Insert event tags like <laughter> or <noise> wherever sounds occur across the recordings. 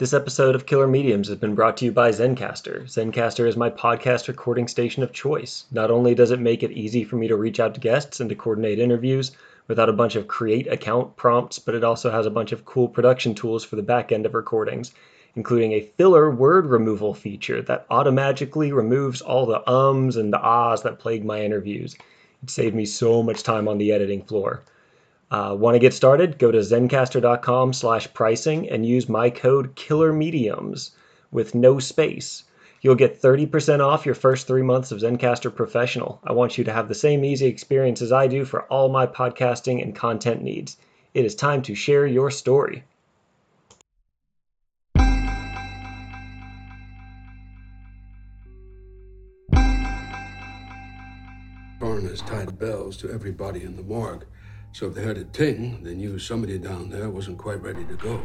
This episode of Killer Mediums has been brought to you by Zencastr. Zencastr is my podcast recording station of choice. Not only does it make it easy for me to reach out to guests and to coordinate interviews without a bunch of create account prompts, but it also has a bunch of cool production tools for the back end of recordings, including a filler word removal feature that automatically removes all the ums and the ahs that plague my interviews. It saved me so much time on the editing floor. Uh, Want to get started? Go to zencastr.com slash pricing and use my code KILLERMediums with no space. You'll get 30% off your first three months of Zencastr Professional. I want you to have the same easy experience as I do for all my podcasting and content needs. It is time to share your story. Coroners tied bells to everybody in the morgue. So if they heard a ting, they knew somebody down there wasn't quite ready to go.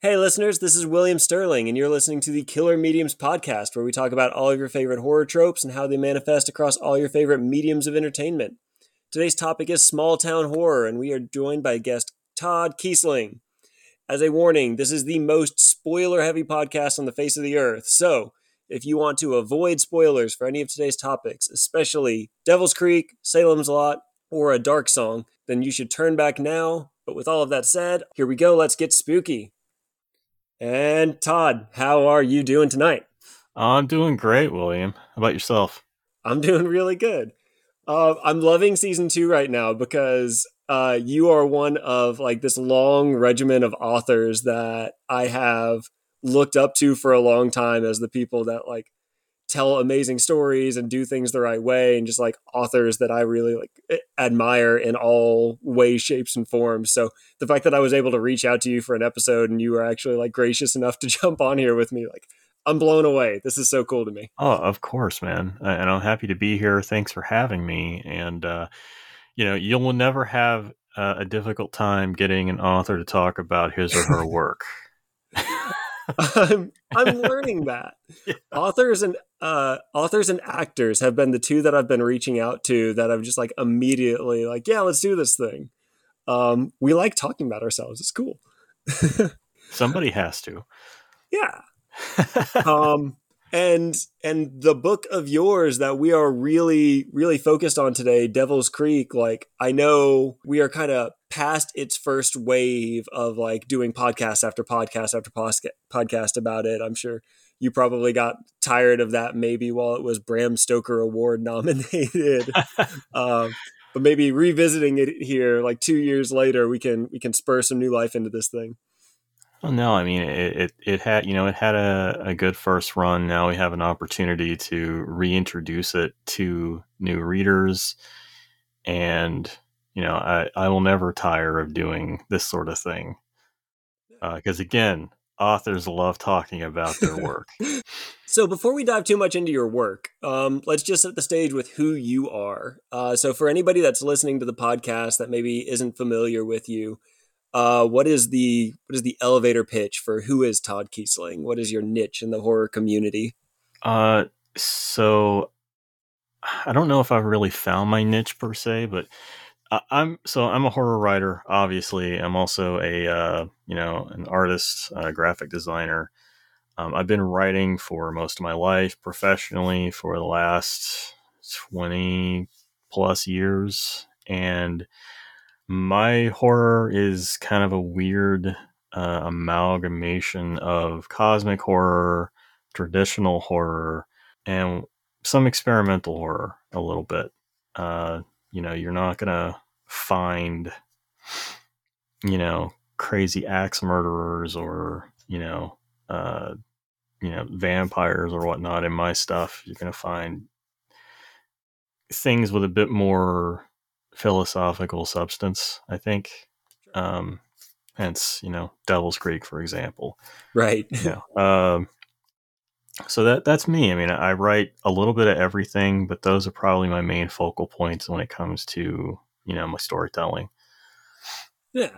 Hey, listeners, this is William Sterling, and you're listening to the Killer Mediums podcast, where we talk about all of your favorite horror tropes and how they manifest across all your favorite mediums of entertainment. Today's topic is small town horror, and we are joined by guest Todd Keisling. As a warning, this is the most spoiler heavy podcast on the face of the earth. So, if you want to avoid spoilers for any of today's topics, especially Devil's Creek, Salem's Lot, or a dark song, then you should turn back now. But with all of that said, here we go. Let's get spooky. And Todd, how are you doing tonight? I'm doing great, William. How about yourself? I'm doing really good. Uh, I'm loving season two right now because uh, you are one of like this long regimen of authors that I have looked up to for a long time as the people that like tell amazing stories and do things the right way and just like authors that I really like admire in all ways, shapes, and forms. So the fact that I was able to reach out to you for an episode and you were actually like gracious enough to <laughs> jump on here with me, like I'm blown away. This is so cool to me. Oh, of course, man. And I'm happy to be here. Thanks for having me. And, uh, you know, you'll never have uh, a difficult time getting an author to talk about his or her <laughs> work. I'm, I'm <laughs> learning that yeah. authors and uh, authors and actors have been the two that I've been reaching out to that I've just like immediately like yeah let's do this thing. Um, we like talking about ourselves. It's cool. <laughs> Somebody has to. Yeah, um, and and the book of yours that we are really really focused on today, Devil's Creek. Like I know we are kind of past its first wave of like doing podcast after podcast after podcast about it. I'm sure you probably got tired of that maybe while it was Bram Stoker Award nominated. <laughs> um, but maybe revisiting it here like two years later, we can we can spur some new life into this thing. Well, no, I mean it, it. It had you know it had a, a good first run. Now we have an opportunity to reintroduce it to new readers, and you know I I will never tire of doing this sort of thing because uh, again, authors love talking about their <laughs> work. so before we dive too much into your work, um, let's just set the stage with who you are. Uh, so for anybody that's listening to the podcast that maybe isn't familiar with you uh, what is the what is the elevator pitch for who is Todd Keisling? What is your niche in the horror community? Uh, so I don't know if I've really found my niche per se, but I'm so I'm a horror writer. Obviously, I'm also a uh, you know an artist, a graphic designer. Um, I've been writing for most of my life professionally for the last twenty plus years, and my horror is kind of a weird uh, amalgamation of cosmic horror, traditional horror, and some experimental horror a little bit. Uh, you know, you're not going to find, you know, crazy axe murderers or, you know, uh, you know, vampires or whatnot in my stuff. You're going to find things with a bit more philosophical substance, I think. Um, hence, you know, Devil's Creek, for example. Right. Yeah. <laughs> um, so that that's me. I mean, I write a little bit of everything, but those are probably my main focal points when it comes to you know my storytelling. Yeah.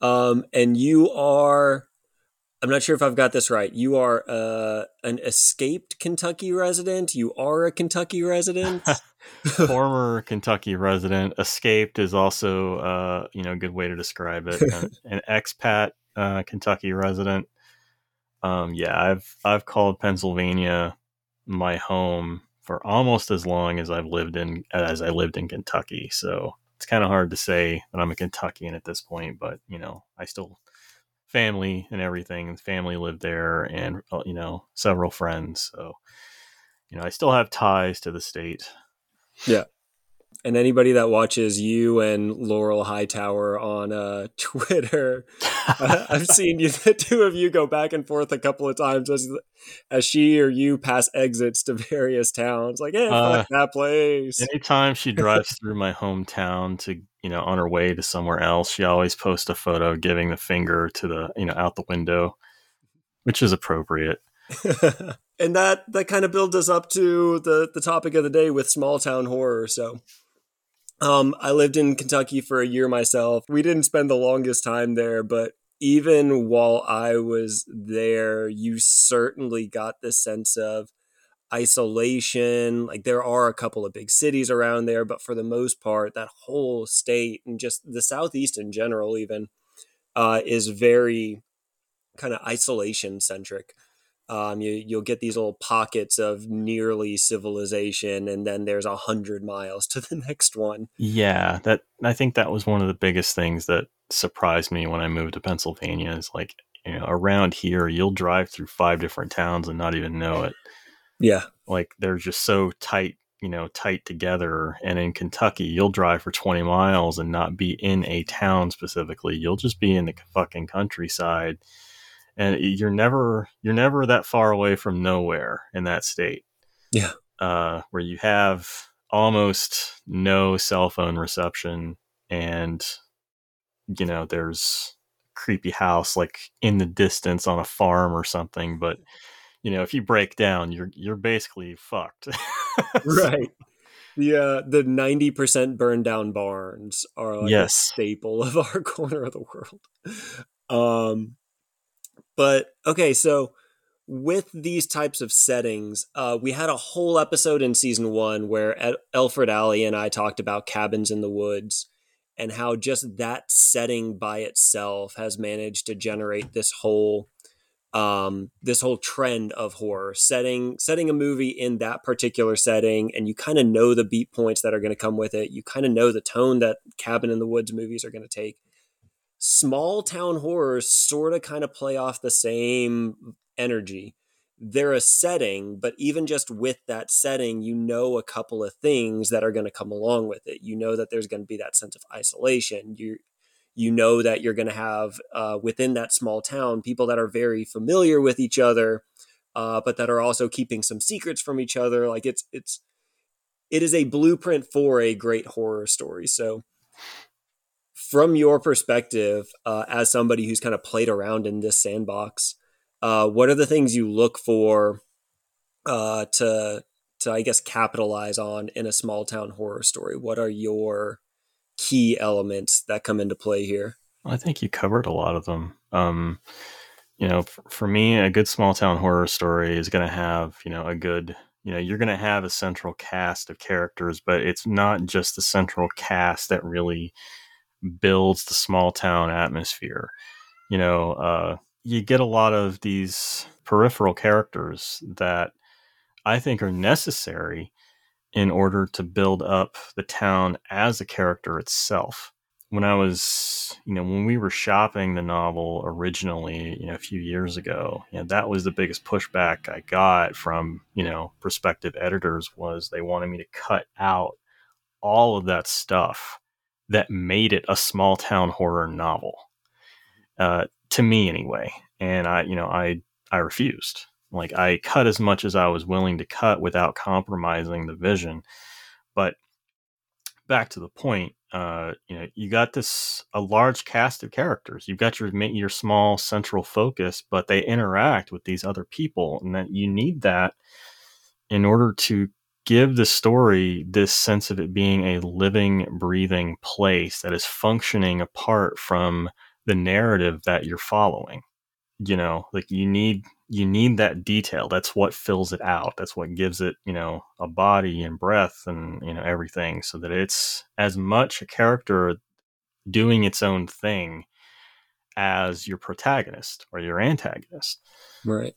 Um, and you are I'm not sure if I've got this right. You are uh, an escaped Kentucky resident. You are a Kentucky resident. <laughs> Former Kentucky resident. Escaped is also, uh, you know, a good way to describe it. <laughs> An, expat uh, Kentucky resident. Um, yeah, I've I've called Pennsylvania my home for almost as long as I've lived in as I lived in Kentucky. So it's kind of hard to say that I'm a Kentuckian at this point, but you know, I still family and everything. Family lived there, and uh, you know, several friends. So, you know, I still have ties to the state. Yeah. And anybody that watches you and Laurel Hightower on uh, <laughs> Twitter, uh, I've seen you, the two of you go back and forth a couple of times as as she or you pass exits to various towns. Like, hey, uh, that place. Anytime she <laughs> drives through my hometown to you know on her way to somewhere else, she always posts a photo giving the finger to the you know out the window, which is appropriate. <laughs> and that that kind of builds us up to the the topic of the day with small town horror. So um, I lived in Kentucky for a year myself. We didn't spend the longest time there, but even while I was there, you certainly got this sense of isolation. Like there are a couple of big cities around there, but for the most part, that whole state and just the Southeast in general, even, uh, is very kind of isolation centric. Um, you you'll get these little pockets of nearly civilization, and then there's a hundred miles to the <laughs> next one. Yeah, that I think that was one of the biggest things that surprised me when I moved to Pennsylvania. Is like you know around here you'll drive through five different towns and not even know it. Yeah, like they're just so tight, you know, tight together. And in Kentucky, you'll drive for twenty miles and not be in a town specifically. You'll just be in the fucking countryside and you're never you're never that far away from nowhere in that state. Yeah, uh, where you have almost no cell phone reception, and you know there's creepy house like in the distance on a farm or something, but you know if you break down, you're you're basically fucked. <laughs> right. Uh, the ninety percent burned down barns are like yes. a staple of our <laughs> corner of the world. Um, but okay, so with these types of settings, uh, we had a whole episode in season one where Ed- Alfred Alley and I talked about cabins in the woods and how just that setting by itself has managed to generate this whole um, this whole trend of horror. Setting setting a movie in that particular setting and you kind of know the beat points that are going to come with it. You kind of know the tone that cabin in the woods movies are going to take small town horrors sort of kind of play off the same energy. They're a setting, but even just with that setting, you know a couple of things that are going to come along with it. You know that there's going to be that sense of isolation. You you know that you're going to have uh, within that small town people that are very familiar with each other, uh, but that are also keeping some secrets from each other. Like it's it's it is a blueprint for a great horror story. So from your perspective, uh, as somebody who's kind of played around in this sandbox, uh, what are the things you look for uh, to to I guess capitalize on in a small town horror story? What are your key elements that come into play here? I think you covered a lot of them. Um, you know, for, for me, a good small town horror story is going to have you know a good you know you're going to have a central cast of characters, but it's not just the central cast that really builds the small town atmosphere. You know, uh, you get a lot of these peripheral characters that I think are necessary in order to build up the town as a character itself. When I was, you know, when we were shopping the novel originally, you know, a few years ago, you know, that was the biggest pushback I got from, you know, prospective editors was they wanted me to cut out all of that stuff that made it a small town horror novel. Uh, to me anyway. And I, you know, I I refused. Like I cut as much as I was willing to cut without compromising the vision. But back to the point, uh, you know, you got this a large cast of characters. You've got your your small central focus, but they interact with these other people, and that you need that in order to give the story this sense of it being a living, breathing place that is functioning apart from the narrative that you're following. you know like you need you need that detail. That's what fills it out. That's what gives it you know a body and breath and you know everything so that it's as much a character doing its own thing as your protagonist or your antagonist. Right.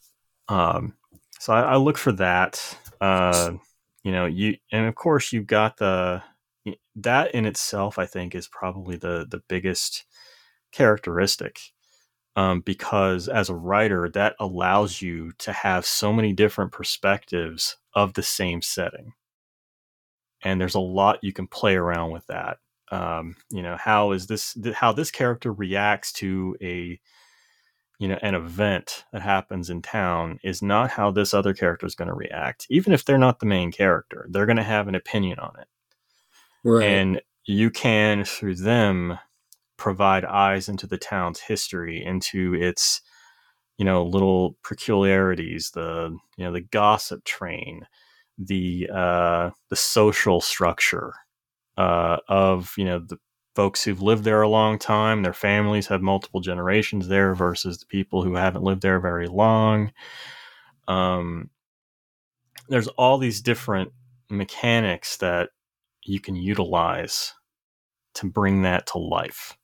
Um so i, I look for that. Uh you know you and of course you've got the that in itself i think is probably the the biggest characteristic um, because as a writer, that allows you to have so many different perspectives of the same setting. And there's a lot you can play around with that. Um, you know, how is this, how this character reacts to a, you know, an event that happens in town is not how this other character is going to react. Even if they're not the main character, they're going to have an opinion on it. Right. And you can, through them, provide eyes into the town's history, into its you know little peculiarities, the you know the gossip train, the uh, the social structure uh, of you know the folks who've lived there a long time. Their families have multiple generations there versus the people who haven't lived there very long. Um, there's all these different mechanics that you can utilize to bring that to life.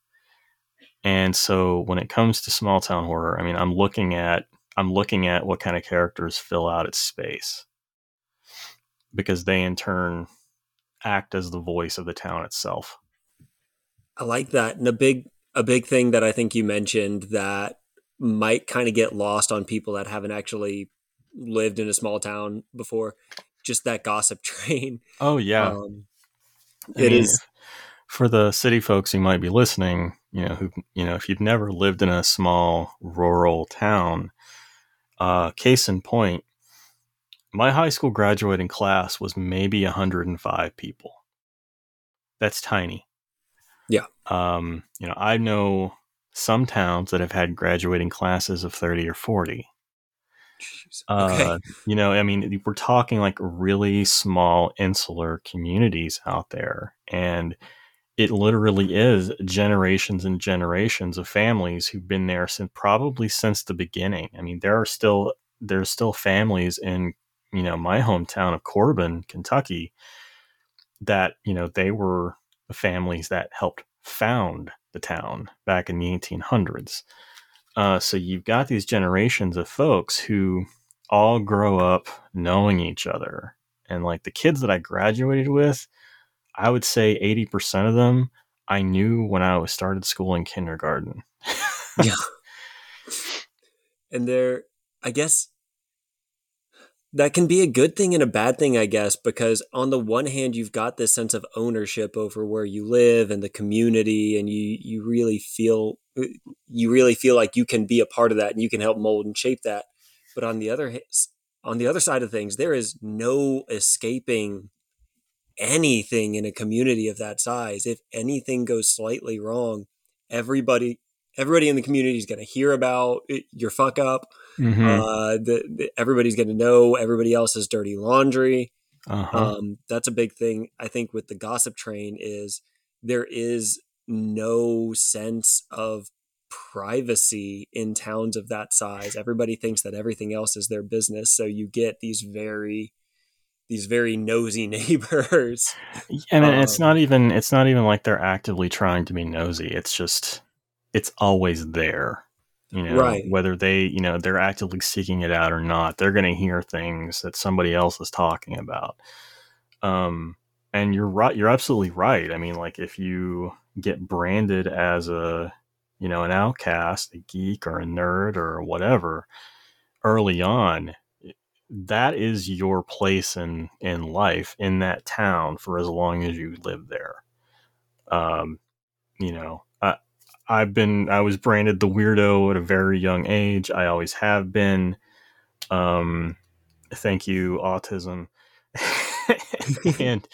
And so when it comes to small town horror, I mean, I'm looking at I'm looking at what kind of characters fill out its space because they in turn act as the voice of the town itself. I like that. And a big a big thing that I think you mentioned that might kind of get lost on people that haven't actually lived in a small town before, just that gossip <laughs> train. Oh yeah. Um, it mean, is for the city folks who might be listening, you know, who you know, if you've never lived in a small rural town, uh, case in point, my high school graduating class was maybe 105 people. That's tiny. Um, you know, I know some towns that have had graduating classes of 30 or 40. Okay. Uh, <laughs> you know, I mean, we're talking like really small insular communities out there. And it literally is generations and generations of families who've been there since probably since the beginning. I mean, there are still there's still families in you know my hometown of Corbin, Kentucky, that you know they were the families that helped found the town back in the 1800s. Uh, so you've got these generations of folks who all grow up knowing each other, and like the kids that I graduated with I would say 80% of them I knew when I was started school in kindergarten. yeah. <laughs> And they're, I guess that can be a good thing and a bad thing, I guess, because on the one hand, you've got this sense of ownership over where you live and the community, and you you really feel uh, you really feel like you can be a part of that and you can help mold and shape that. But on the other on the other side of things, there is no escaping anything in a community of that size. If anything goes slightly wrong, everybody everybody in the community is going to hear about it, your fuck up. Mm-hmm. Uh, the, the, everybody's going to know everybody else's dirty laundry. Uh-huh. Um, that's a big thing. I think with the gossip train is there is no sense of privacy in towns of that size. Everybody thinks that everything else is their business. So you get these very these very nosy <laughs> neighbors. And um, it's not even it's not even like they're actively trying to be nosy. It's just it's always there. You know, right. whether they, you know, they're actively seeking it out or not, they're going to hear things that somebody else is talking about. Um and you're right you're absolutely right. I mean, like if you get branded as a, you know, an outcast, a geek or a nerd or whatever early on, that is your place in in life in that town for as long as you live there. Um, you know, I've been I was branded the weirdo at a very young age. I always have been. Um, thank you, autism. <laughs> and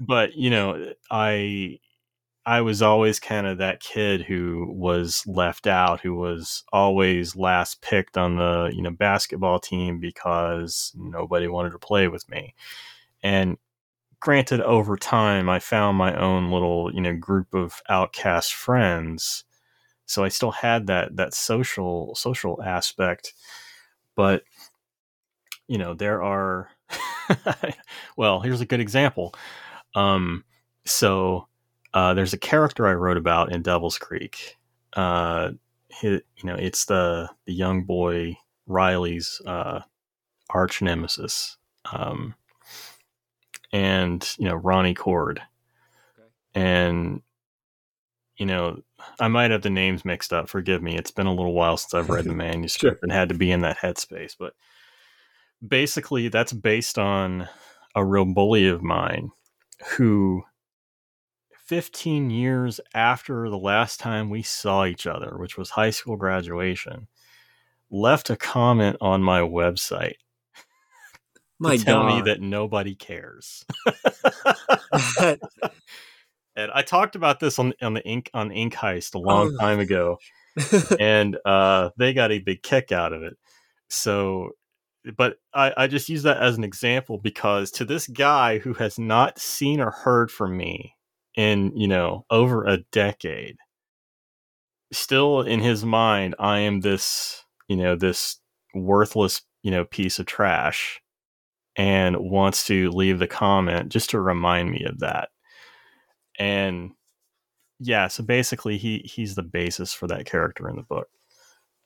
but you know, I I was always kind of that kid who was left out, who was always last picked on the you know basketball team because nobody wanted to play with me. And granted, over time, I found my own little you know group of outcast friends. So I still had that that social social aspect, but you know there are <laughs> well here's a good example um so uh, there's a character I wrote about in Devil's Creek. Uh, you know, it's the the young boy Riley's uh, arch nemesis, um, and you know Ronnie Cord, okay. and you know I might have the names mixed up. Forgive me. It's been a little while since I've read the <laughs> manuscript sure. and had to be in that headspace. But basically, that's based on a real bully of mine who 15 years after the last time we saw each other, which was high school graduation, left a comment on my website. <laughs> My to tell God. me that nobody cares. <laughs> and I talked about this on on the ink on Ink Heist a long oh. time ago, <laughs> and uh, they got a big kick out of it. So, but I, I just use that as an example because to this guy who has not seen or heard from me in you know over a decade still in his mind i am this you know this worthless you know piece of trash and wants to leave the comment just to remind me of that and yeah so basically he he's the basis for that character in the book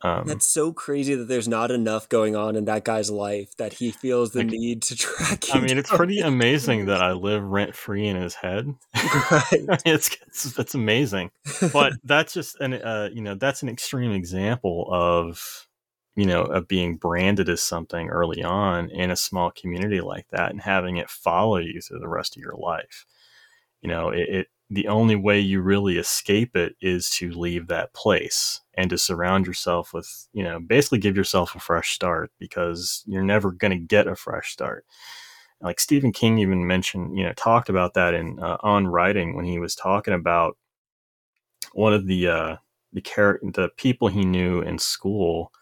um, That's so crazy that there's not enough going on in that guy's life that he feels the need to <laughs> track. I mean, it's pretty amazing that I <laughs> live rent free in his head. Right. <laughs> it's, it's it's amazing, but that's just an uh, you know that's an extreme example of you know of being branded as something early on in a small community like that and having it follow you through the rest of your life. You know, it, it the only way you really escape it is to leave that place and to surround yourself with, you know, basically give yourself a fresh start because you're never going to get a fresh start. Like Stephen King even mentioned, you know, talked about that in uh, on writing when he was talking about one of the uh, the character the people he knew in school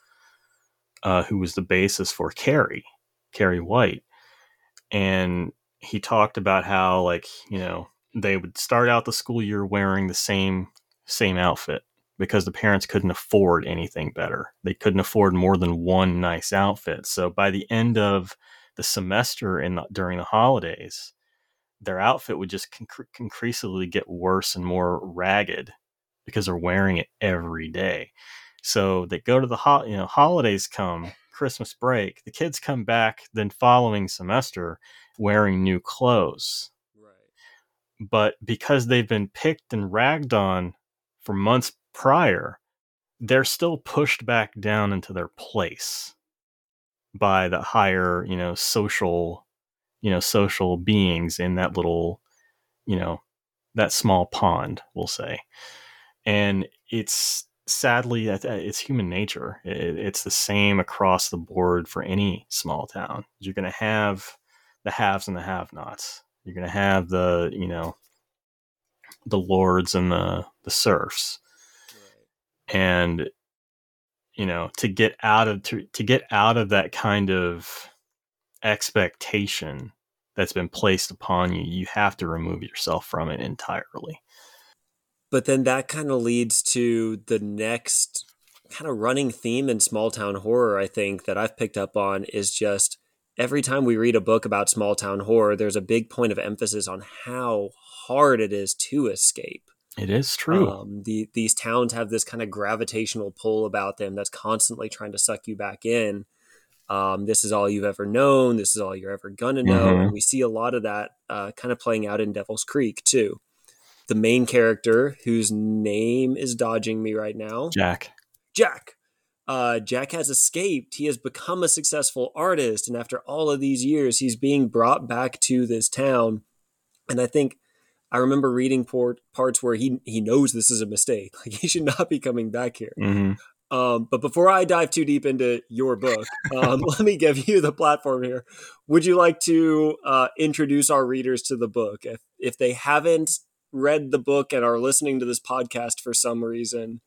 uh, who was the basis for Carrie, Carrie White, and he talked about how like you know they would start out the school year wearing the same same outfit because the parents couldn't afford anything better. They couldn't afford more than one nice outfit. So by the end of the semester and during the holidays, their outfit would just conc- increasingly get worse and more ragged because they're wearing it every day. So they go to the ho- you know holidays come, Christmas break, the kids come back then following semester wearing new clothes but because they've been picked and ragged on for months prior, they're still pushed back down into their place by the higher, you know, social, you know, social beings in that little, you know, that small pond, we'll say. And it's sadly, it's human nature. It's the same across the board for any small town. You're going to have the haves and the have nots you're going to have the, you know, the lords and the the serfs. Right. And you know, to get out of to, to get out of that kind of expectation that's been placed upon you, you have to remove yourself from it entirely. But then that kind of leads to the next kind of running theme in small town horror, I think, that I've picked up on is just every time we read a book about small town horror, there's a big point of emphasis on how hard it is to escape. It is true. Um, the, these towns have this kind of gravitational pull about them that's constantly trying to suck you back in. Um, this is all you've ever known. This is all you're ever gonna know. Mm-hmm. And we see a lot of that uh, kind of playing out in Devil's Creek too. The main character, whose name is dodging me right now, Jack. Jack uh, Jack has escaped. He has become a successful artist. And after all of these years, he's being brought back to this town. And I think I remember reading port, parts where he, he knows this is a mistake. <laughs> Like he should not be coming back here. Mm-hmm. Um, but before I dive too deep into your book, um, <laughs> let me give you the platform here. Would you like to uh, introduce our readers to the book? If, if they haven't read the book and are listening to this podcast for some reason,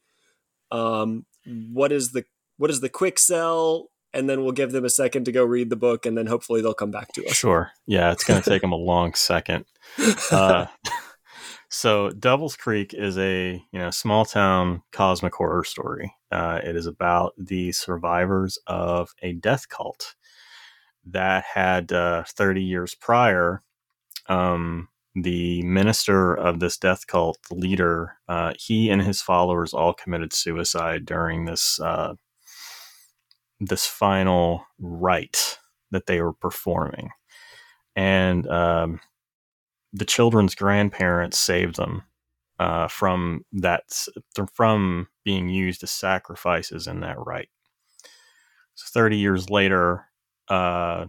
um, what is the what is the quick sell and then we'll give them a second to go read the book and then hopefully they'll come back to us sure yeah it's going to take them a long second <laughs> uh, So Devil's Creek is a you know small town cosmic horror story. Uh, it is about the survivors of a death cult that had uh, 30 years prior. Um, the minister of this death cult, the leader, uh, he and his followers all committed suicide during this uh, this final rite that they were performing, and um, the children's grandparents saved them uh, from that from being used as sacrifices in that rite. So thirty years later, uh,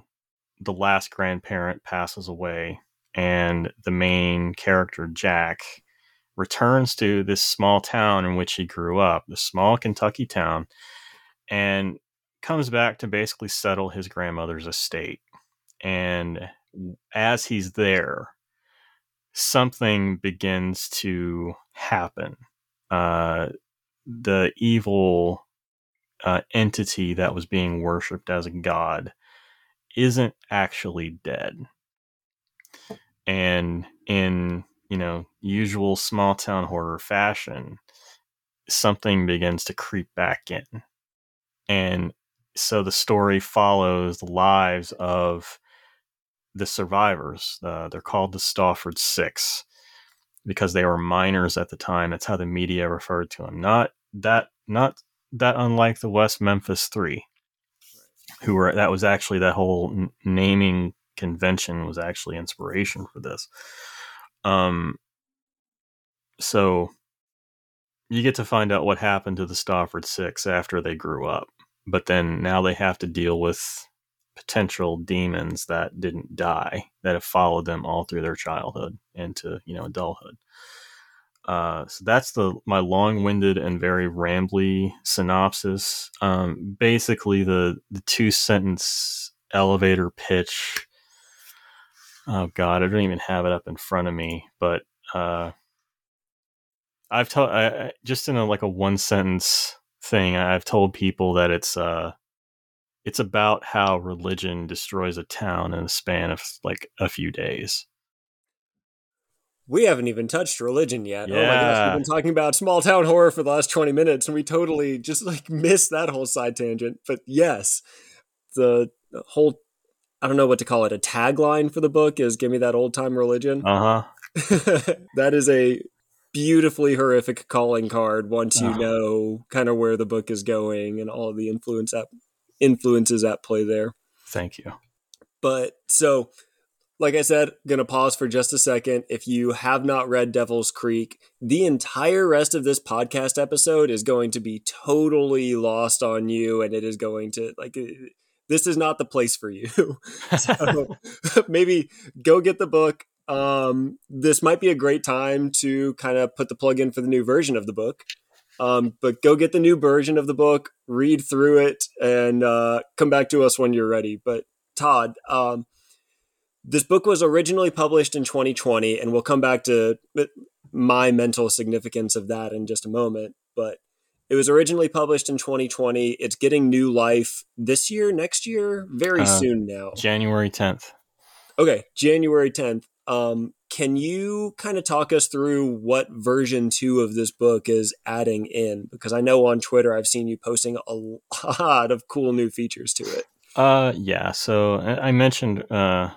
the last grandparent passes away, and the main character Jack returns to this small town in which he grew up, the small Kentucky town, and comes back to basically settle his grandmother's estate. And as he's there, something begins to happen. Uh, the evil uh, entity that was being worshipped as a god isn't actually dead. And in, you know, usual small town horror fashion, something begins to creep back in. And so the story follows the lives of the survivors. Uh, they're called the Staufford Six because they were minors at the time. That's how the media referred to them. Not that, not that unlike the West Memphis Three, who were that was actually that whole n- naming convention was actually inspiration for this. Um, so you get to find out what happened to the Staufford Six after they grew up, but then now they have to deal with potential demons that didn't die that have followed them all through their childhood into you know adulthood. Uh, so that's the my long-winded and very rambly synopsis. Um, basically, the the two sentence elevator pitch. Oh God, I don't even have it up in front of me, but uh, I've told just in a like a one sentence thing. I've told people that it's uh, it's about how religion destroys a town in a span of like a few days. We haven't even touched religion yet. Yeah. Oh my gosh, we've been talking about small town horror for the last 20 minutes and we totally just like <laughs> missed that whole side tangent. But yes, the whole I don't know what to call it, a tagline for the book is give me that old time religion. <laughs> Uh-huh. that is a beautifully horrific calling card once you uh-huh. know kind of where the book is going and all the influence that influences at play there. Thank you. But so, like I said, going to pause for just a second. If you have not read Devil's Creek, the entire rest of this podcast episode is going to be totally lost on you, and it is going to like this is not the place for you. <laughs> so <laughs> <laughs> maybe go get the book. Um, this might be a great time to kind of put the plug in for the new version of the book. Um, but go get the new version of the book, read through it, and uh, come back to us when you're ready. But Todd, um, this book was originally published in 2020, and we'll come back to my mental significance of that in just a moment. But it was originally published in 2020. It's getting new life this year, next year, very uh, soon now. January 10th. Okay, January 10th. Um, can you kind of talk us through what version two of this book is adding in? Because I know on Twitter I've seen you posting a lot of cool new features to it. Uh, yeah. So I mentioned uh,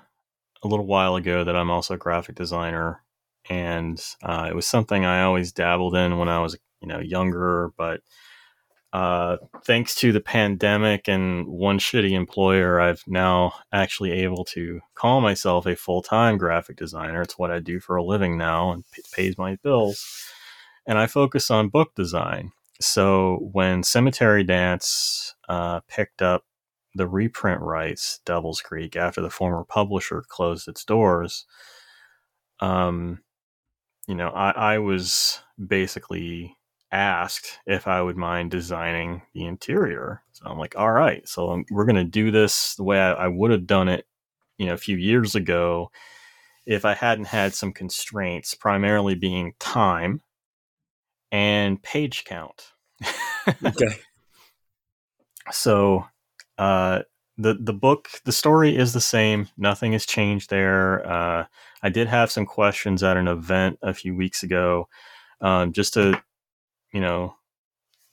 a little while ago that I'm also a graphic designer, and uh, it was something I always dabbled in when I was you know younger, but uh, thanks to the pandemic and one shitty employer, I've now actually able to call myself a full time graphic designer. It's what I do for a living now and p- pays my bills. And I focus on book design. So when Cemetery Dance uh, picked up the reprint rights, Devil's Creek, after the former publisher closed its doors, um, you know, I, I was basically asked if I would mind designing the interior. So I'm like, all right, so we're going to do this the way I, I would have done it, you know, a few years ago if I hadn't had some constraints, primarily being time and page count. <laughs> okay. So, uh, the the book the story is the same nothing has changed there uh, i did have some questions at an event a few weeks ago um, just to you know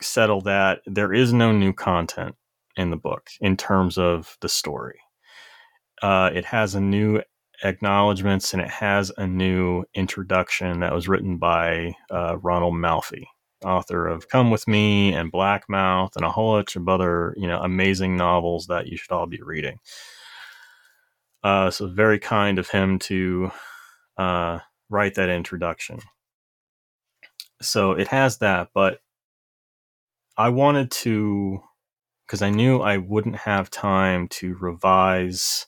settle that there is no new content in the book in terms of the story uh, it has a new acknowledgments and it has a new introduction that was written by uh, ronald malfi author of Come With Me and Black Mouth and a whole bunch of other, you know, amazing novels that you should all be reading. Uh, so very kind of him to uh, write that introduction. So it has that, but I wanted to, because I knew I wouldn't have time to revise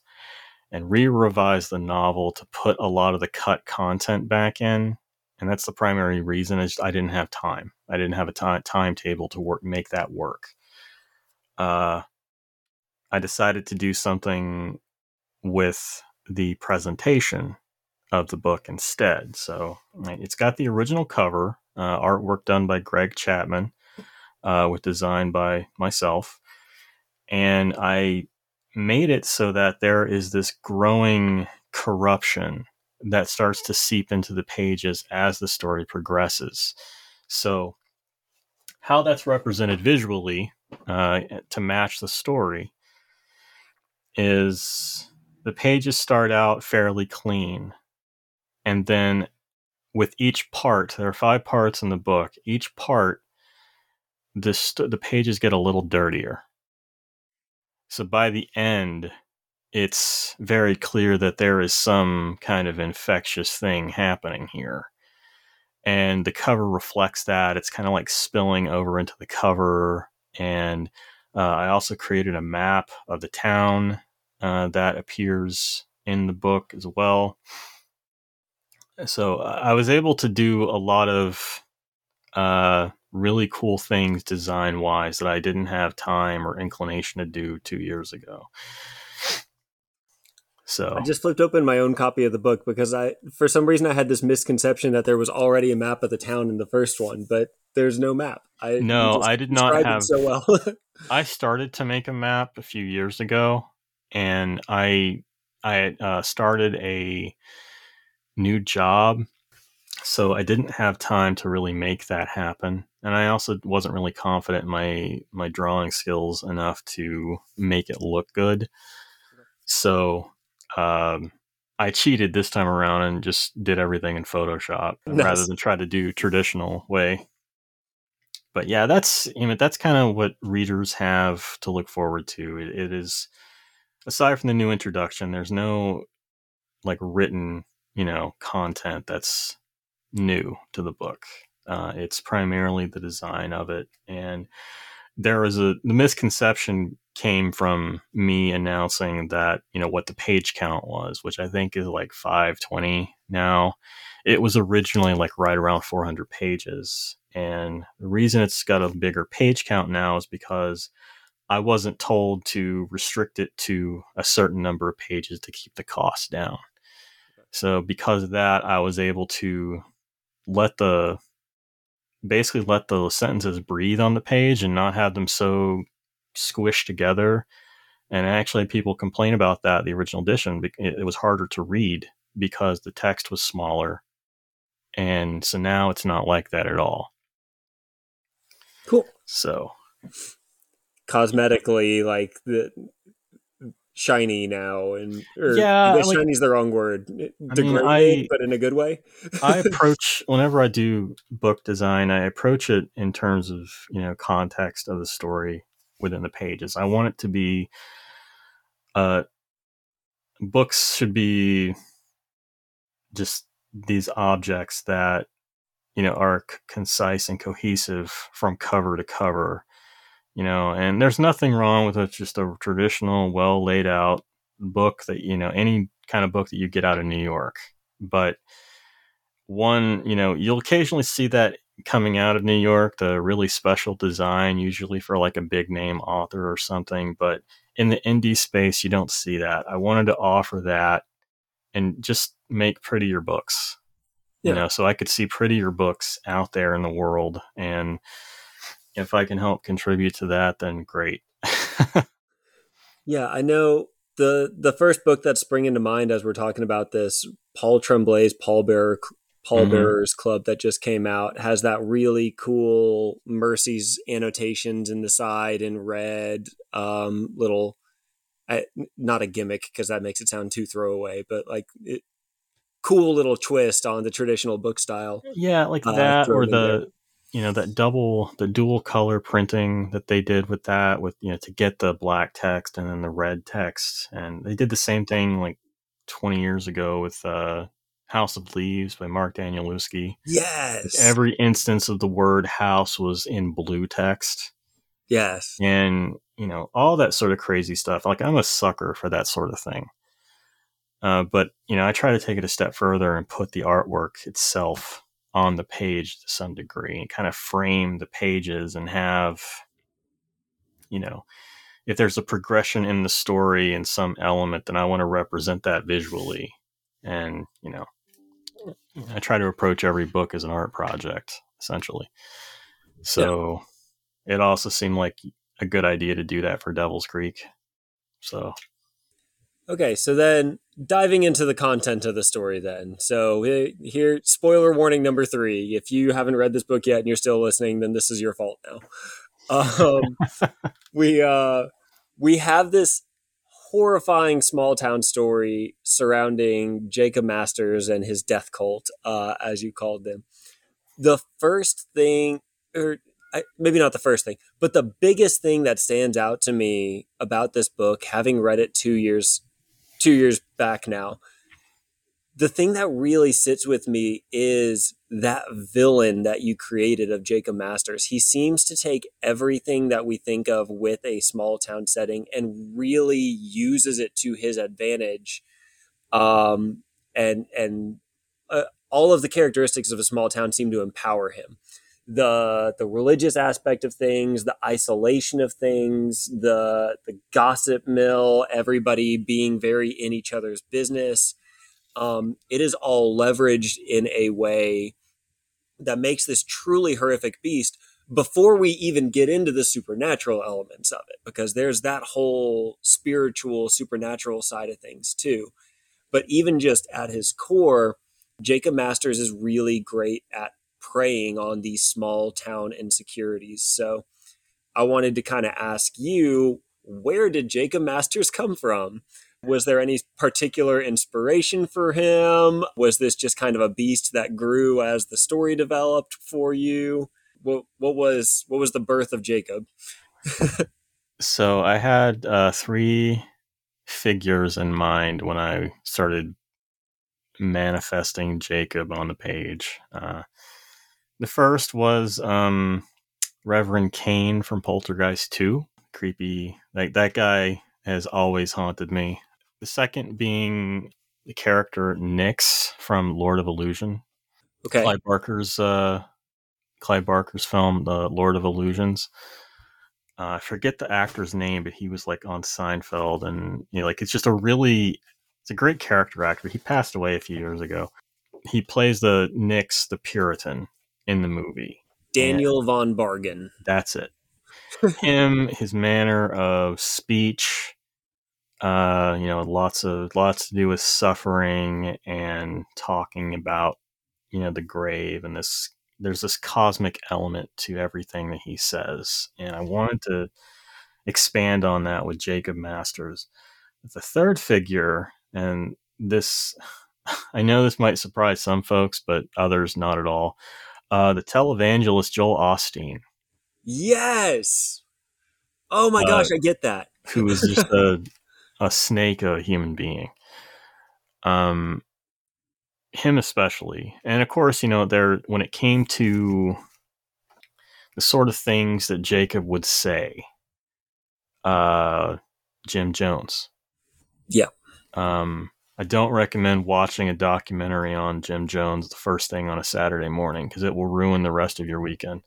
and re-revise the novel to put a lot of the cut content back in and that's the primary reason is I didn't have time. I didn't have a time timetable to work make that work. Uh, I decided to do something with the presentation of the book instead. So it's got the original cover, uh, artwork done by Greg Chapman, uh, with design by myself, and I made it so that there is this growing corruption that starts to seep into the pages as the story progresses. So, how that's represented visually uh, to match the story is the pages start out fairly clean. And then with each part, there are five parts in the book, each part, the, the pages get a little dirtier. So by the end, it's very clear that there is some kind of infectious thing happening here. And the cover reflects that. It's kind of like spilling over into the cover. And uh, I also created a map of the town uh, that appears in the book as well. So I was able to do a lot of uh, really cool things design wise that I didn't have time or inclination to do two years ago. So I just flipped open my own copy of the book because I, for some reason, I had this misconception that there was already a map of the town in the first one, but there's no map. I no, I did not have so well. <laughs> I started to make a map a few years ago, and I I uh, started a new job, so I didn't have time to really make that happen. And I also wasn't really confident in my my drawing skills enough to make it look good. So um, I cheated this time around and just did everything in Photoshop <laughs> nice. rather than try to do traditional way. But yeah, that's you know that's kind of what readers have to look forward to. It, it is aside from the new introduction, there's no like written you know content that's new to the book. Uh, it's primarily the design of it, and there was a the misconception came from me announcing that you know what the page count was, which I think is like 520 now. It was originally like right around 400 pages, and the reason it's got a bigger page count now is because I wasn't told to restrict it to a certain number of pages to keep the cost down. So because of that, I was able to let the basically let the sentences breathe on the page and not have them so squished together. And actually, people complain about that. The original edition, it was harder to read because the text was smaller. And so now it's not like that at all. Cool. So, cosmetically, like the shiny now and yeah like, shiny's the wrong word degrading I mean, but in a good way. <laughs> I approach whenever i do book design i approach it in terms of you know context of the story within the pages. I want it to be uh books should be just these objects that you know are c- concise and cohesive from cover to cover you know and there's nothing wrong with it just a traditional well laid out book that you know any kind of book that you get out of new york but one you know you'll occasionally see that coming out of new york the really special design usually for like a big name author or something but in the indie space you don't see that i wanted to offer that and just make prettier books yeah. you know so i could see prettier books out there in the world and if I can help contribute to that, then great. <laughs> Yeah, I know the the first book that's springing to mind as we're talking about this, Paul Tremblay's Pallbearer Pallbearers mm-hmm. Club that just came out has that really cool Mercy's annotations in the side in red, um, little, I, not a gimmick because that makes it sound too throwaway, but like it, cool little twist on the traditional book style. Yeah, like uh, that or the. You know that double the dual color printing that they did with that with you know to get the black text and then the red text and they did the same thing like 20 years ago with uh House of Leaves by Mark Danielewski. Yes. Every instance of the word house was in blue text. Yes. And, you know, all that sort of crazy stuff. Like, I'm a sucker for that sort of thing. Uh, but, you know, I try to take it a step further and put the artwork itself on the page to some degree and kind of frame the pages and have, you know, if there's a progression in the story and some element, then I want to represent that visually. And, you know, I try to approach every book as an art project, essentially. So yeah. it also seemed like a good idea to do that for Devil's Creek. So Okay, so then diving into the content of the story, then. So here, spoiler warning number three. If you haven't read this book yet and you're still listening, then this is your fault now. Um, <laughs> we uh, we have this horrifying small town story surrounding Jacob Masters and his death cult, uh, as you called them. The first thing, or I, maybe not the first thing, but the biggest thing that stands out to me about this book, having read it two years, two years back now, the thing that really sits with me is that villain that you created of Jacob Masters. He seems to take everything that we think of with a small town setting and really uses it to his advantage. Um, and and uh, all of the characteristics of a small town seem to empower him. The the religious aspect of things, the isolation of things, the the gossip mill, everybody being very in each other's business um, it is all leveraged in a way that makes this truly horrific beast before we even get into the supernatural elements of it, because there's that whole spiritual, supernatural side of things too. But even just at his core, Jacob Masters is really great at preying on these small town insecurities. So I wanted to kind of ask you, where did Jacob Masters come from? Was there any particular inspiration for him? Was this just kind of a beast that grew as the story developed for you? What what was what was the birth of Jacob? <laughs> so I had uh, three figures in mind when I started manifesting Jacob on the page. Uh, the first was um, Reverend Kane from Poltergeist 2. Creepy. Like that guy has always haunted me. The second being the character Nix from Lord of Illusion. Okay. Clive Barker's uh Clive Barker's film, The Lord of Illusions. Uh, I forget the actor's name, but he was like on Seinfeld, and you know, like it's just a really, it's a great character actor. He passed away a few years ago. He plays the Nix, the Puritan, in the movie. Daniel von Bargen. That's it. Him, <laughs> his manner of speech, uh, you know, lots of lots to do with suffering and talking about, you know, the grave and this. There's this cosmic element to everything that he says, and I wanted to expand on that with Jacob Masters. The third figure, and this, <sighs> I know this might surprise some folks, but others not at all. Uh, the televangelist Joel Osteen. Yes. Oh my uh, gosh, I get that. who is just a a snake of a human being. Um, him especially, and of course, you know, there when it came to the sort of things that Jacob would say, uh, Jim Jones. Yeah. Um, I don't recommend watching a documentary on Jim Jones the first thing on a Saturday morning because it will ruin the rest of your weekend.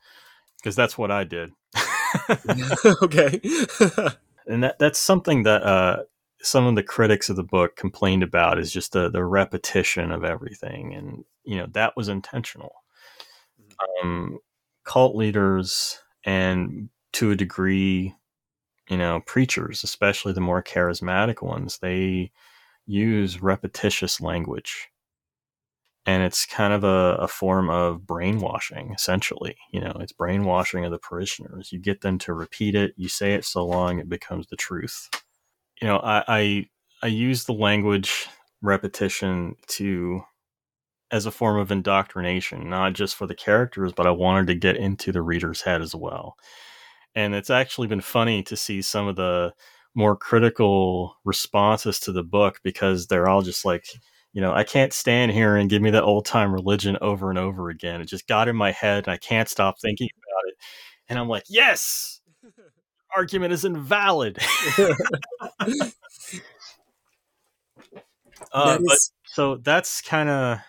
Because that's what I did. <laughs> <laughs> okay. <laughs> and that that's something that uh, some of the critics of the book complained about is just the the repetition of everything, and you know that was intentional. Mm-hmm. Um, cult leaders and to a degree you know, preachers, especially the more charismatic ones, they use repetitious language. And it's kind of a, a form of brainwashing, essentially. You know, it's brainwashing of the parishioners. You get them to repeat it, you say it so long it becomes the truth. You know, I, I, I use the language repetition to as a form of indoctrination, not just for the characters, but I wanted to get into the reader's head as well. And it's actually been funny to see some of the more critical responses to the book because they're all just like, you know, I can't stand here and give me that old time religion over and over again. It just got in my head and I can't stop thinking about it. And I'm like, yes, <laughs> argument is invalid. <laughs> uh, but so that's kind of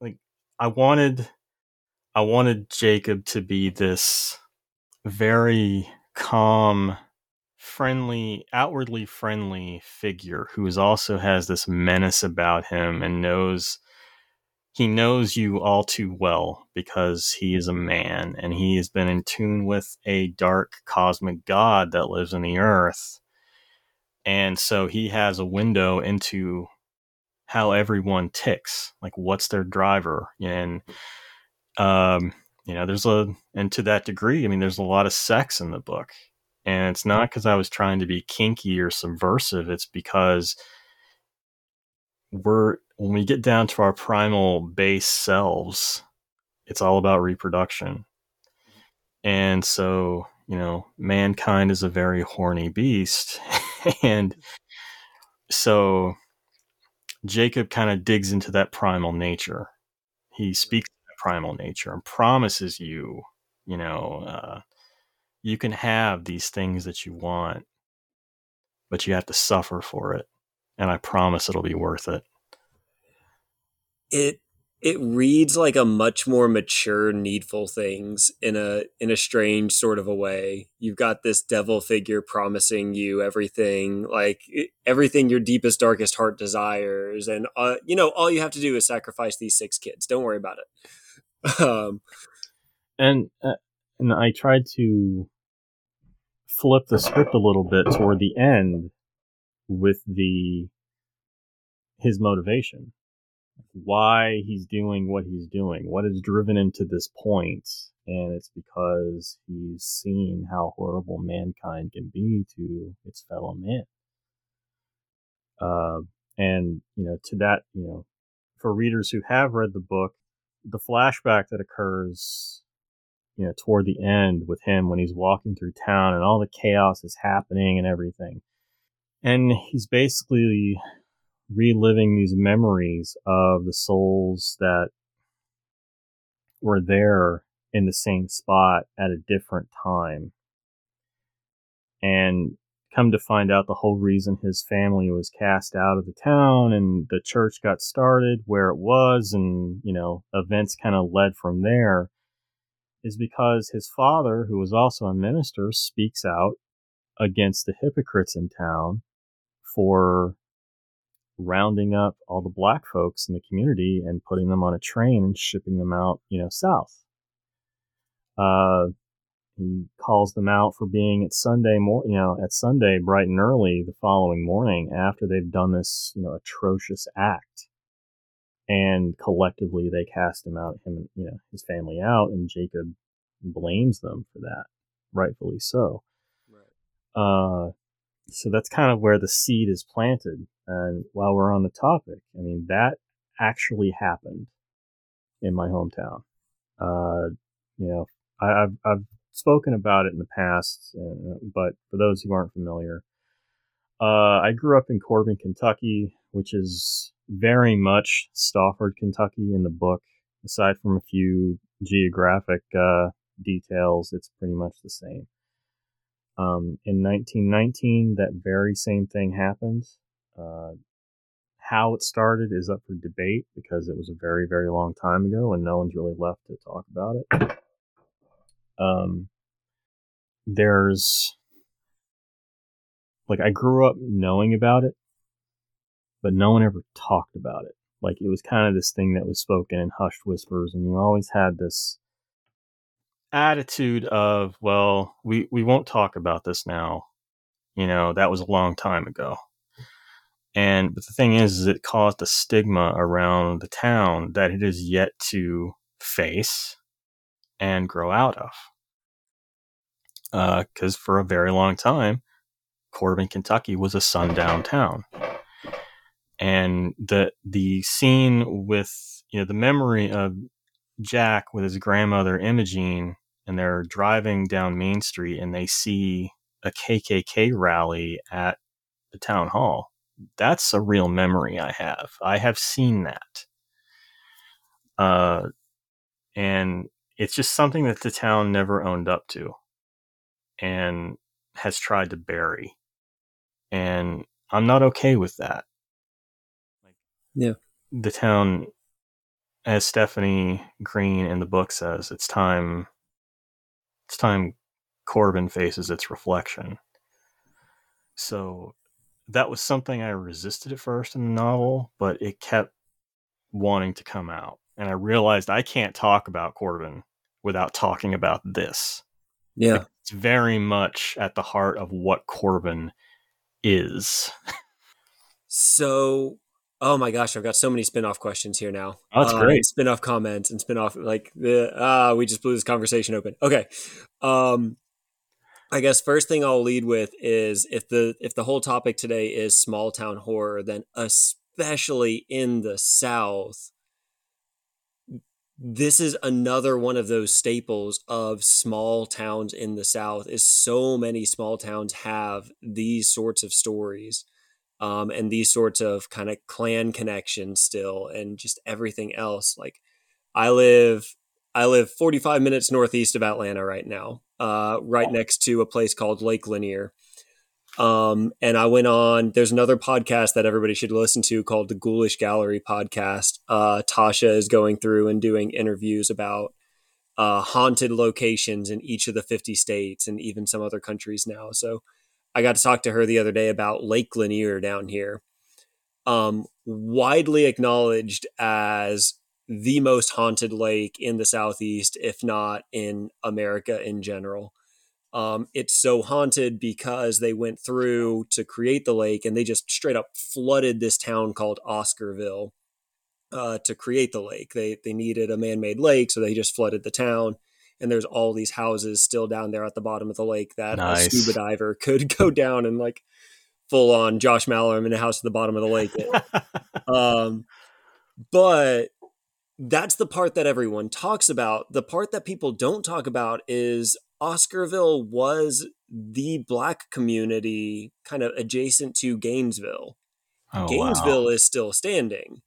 like I wanted I wanted Jacob to be this very calm, friendly, outwardly friendly figure who is also has this menace about him and knows he knows you all too well because he is a man and he has been in tune with a dark cosmic god that lives in the earth. And so he has a window into how everyone ticks, like what's their driver, and um, you know, there's a and to that degree, I mean, there's a lot of sex in the book, and it's not because I was trying to be kinky or subversive. It's because we're when we get down to our primal base selves, it's all about reproduction, and so you know, mankind is a very horny beast, <laughs> and so Jacob kind of digs into that primal nature. He speaks primal nature and promises you, you know, uh, you can have these things that you want, but you have to suffer for it. And I promise it'll be worth it. It it reads like a much more mature needful things in a in a strange sort of a way you've got this devil figure promising you everything like everything your deepest darkest heart desires and uh, you know all you have to do is sacrifice these six kids don't worry about it <laughs> um, and uh, and i tried to flip the script a little bit toward the end with the his motivation why he's doing what he's doing, what has driven him to this point, and it's because he's seen how horrible mankind can be to its fellow man. Uh, and you know, to that, you know, for readers who have read the book, the flashback that occurs, you know, toward the end with him when he's walking through town and all the chaos is happening and everything, and he's basically reliving these memories of the souls that were there in the same spot at a different time. And come to find out the whole reason his family was cast out of the town and the church got started where it was and, you know, events kind of led from there is because his father, who was also a minister, speaks out against the hypocrites in town for rounding up all the black folks in the community and putting them on a train and shipping them out, you know, south. Uh, he calls them out for being at Sunday mor- you know, at Sunday bright and early the following morning after they've done this, you know, atrocious act. And collectively they cast him out, him and, you know, his family out, and Jacob blames them for that, rightfully so. Right. Uh, so that's kind of where the seed is planted and while we're on the topic, I mean, that actually happened in my hometown. Uh, you know, I, have I've spoken about it in the past, uh, but for those who aren't familiar, uh, I grew up in Corbin, Kentucky, which is very much Stauford, Kentucky in the book. Aside from a few geographic uh, details, it's pretty much the same. Um, in 1919, that very same thing happened. Uh, how it started is up for debate because it was a very, very long time ago and no one's really left to talk about it. Um, there's like I grew up knowing about it, but no one ever talked about it. Like it was kind of this thing that was spoken in hushed whispers, and you always had this attitude of, well, we, we won't talk about this now You know, that was a long time ago. And but the thing is, is it caused a stigma around the town that it is yet to face and grow out of. Because uh, for a very long time, Corbin, Kentucky was a sundown town. And the the scene with you know the memory of Jack with his grandmother Imogene, and they're driving down Main Street and they see a KKK rally at the town hall. That's a real memory I have. I have seen that. Uh, and it's just something that the town never owned up to and has tried to bury. And I'm not okay with that. Yeah. The town, as Stephanie Green in the book says, it's time it's time Corbin faces its reflection. So that was something I resisted at first in the novel, but it kept wanting to come out. And I realized I can't talk about Corbin without talking about this. Yeah. It's very much at the heart of what Corbin is. <laughs> so, oh my gosh, I've got so many spin-off questions here now. Oh, that's uh, great. Spin-off comments and spin-off like the ah, we just blew this conversation open. Okay. Um I guess first thing I'll lead with is if the if the whole topic today is small town horror, then especially in the South, this is another one of those staples of small towns in the south is so many small towns have these sorts of stories um, and these sorts of kind of Klan connections still and just everything else like i live i live 45 minutes northeast of atlanta right now uh, right next to a place called lake lanier um, and I went on, there's another podcast that everybody should listen to called the Ghoulish Gallery podcast. Uh, Tasha is going through and doing interviews about uh, haunted locations in each of the 50 states and even some other countries now. So I got to talk to her the other day about Lake Lanier down here. Um, widely acknowledged as the most haunted lake in the Southeast, if not in America in general. Um, it's so haunted because they went through to create the lake and they just straight up flooded this town called Oscarville uh, to create the lake. They they needed a man made lake, so they just flooded the town. And there's all these houses still down there at the bottom of the lake that nice. a scuba diver <laughs> could go down and like full on Josh Malerman in a house at the bottom of the lake. <laughs> um, but that's the part that everyone talks about. The part that people don't talk about is Oscarville was the black community kind of adjacent to Gainesville. Oh, Gainesville wow. is still standing.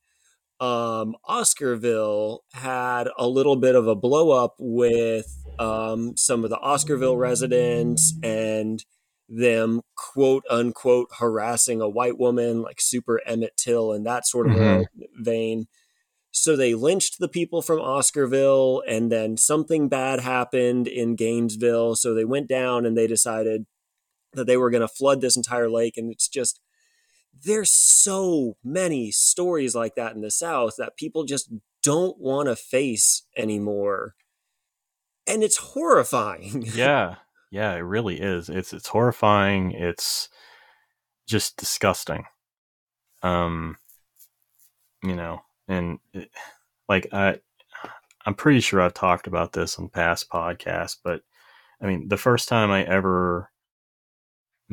Um, Oscarville had a little bit of a blow up with um, some of the Oscarville residents and them quote unquote harassing a white woman like super Emmett Till and that sort of mm-hmm. vein. So they lynched the people from Oscarville, and then something bad happened in Gainesville. So they went down and they decided that they were going to flood this entire lake. And it's just, there's so many stories like that in the South that people just don't want to face anymore. And it's horrifying. <laughs> yeah. Yeah, it really is. It's it's horrifying. It's just disgusting. Um you know, and it, like I, I'm pretty sure I've talked about this on past podcasts, but I mean, the first time I ever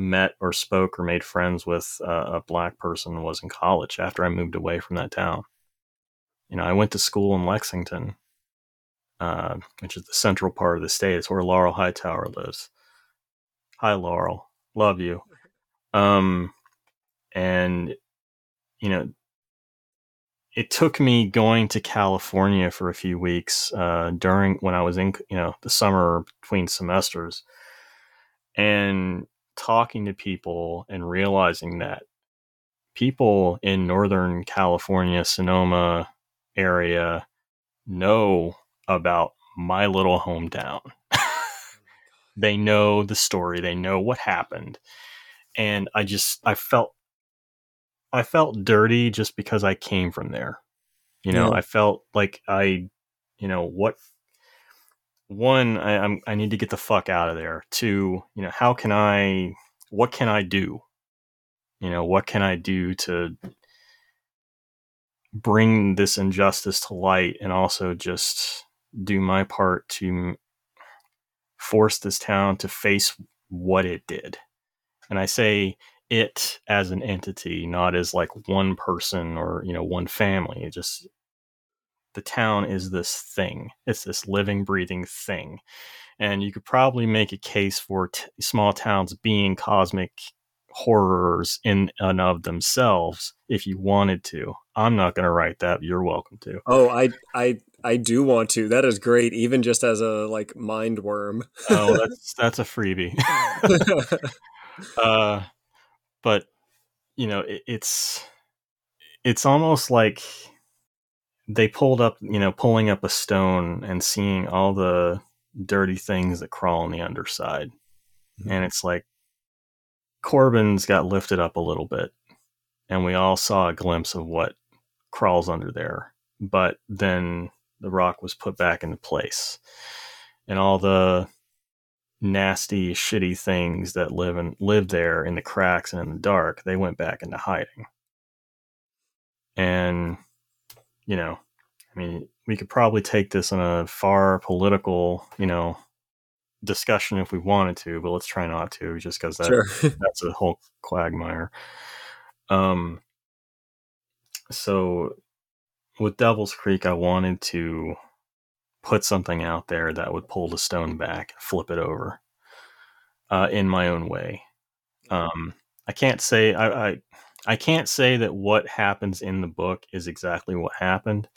met or spoke or made friends with uh, a black person was in college after I moved away from that town. You know, I went to school in Lexington, uh, which is the central part of the state. It's where Laurel Hightower lives. Hi, Laurel. Love you. Um, and you know, it took me going to California for a few weeks uh, during when I was in you know the summer between semesters, and talking to people and realizing that people in Northern California, Sonoma area know about my little hometown. Oh they know the story, they know what happened. And I just I felt I felt dirty just because I came from there. You know, yeah. I felt like I, you know, what one, I, I'm I need to get the fuck out of there. Two, you know, how can I what can I do? You know, what can I do to bring this injustice to light and also just do my part to force this town to face what it did. And I say it as an entity, not as like one person or, you know, one family. It just, the town is this thing. It's this living, breathing thing. And you could probably make a case for t- small towns being cosmic horrors in and of themselves if you wanted to. I'm not going to write that. You're welcome to. Oh, I I I do want to. That is great even just as a like mind worm. oh, <laughs> that's that's a freebie. <laughs> <laughs> uh but you know, it, it's it's almost like they pulled up, you know, pulling up a stone and seeing all the dirty things that crawl on the underside. Mm-hmm. And it's like Corbin's got lifted up a little bit, and we all saw a glimpse of what crawls under there. But then the rock was put back into place, and all the nasty, shitty things that live and live there in the cracks and in the dark, they went back into hiding. And you know, I mean, we could probably take this in a far political, you know, discussion if we wanted to, but let's try not to, just because that, sure. <laughs> that's a whole quagmire. Um, so with Devil's Creek, I wanted to put something out there that would pull the stone back, flip it over, uh, in my own way. Um, I can't say I, I I can't say that what happens in the book is exactly what happened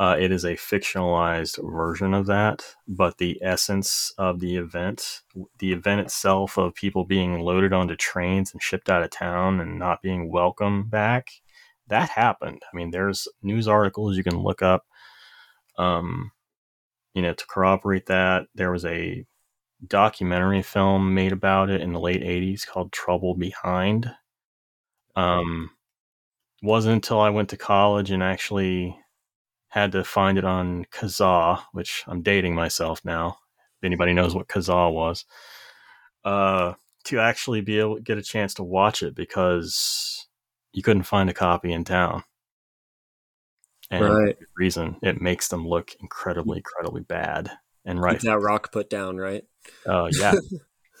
uh, it is a fictionalized version of that, but the essence of the event, the event itself of people being loaded onto trains and shipped out of town and not being welcome back, that happened. I mean, there's news articles you can look up, um, you know, to corroborate that. There was a documentary film made about it in the late 80s called Trouble Behind. Um, wasn't until I went to college and actually had to find it on Kazaa, which I'm dating myself now. If anybody knows what Kazaa was, uh, to actually be able to get a chance to watch it because you couldn't find a copy in town. And right. reason it makes them look incredibly, incredibly bad. And right, that rock put down, right? Oh uh, yeah.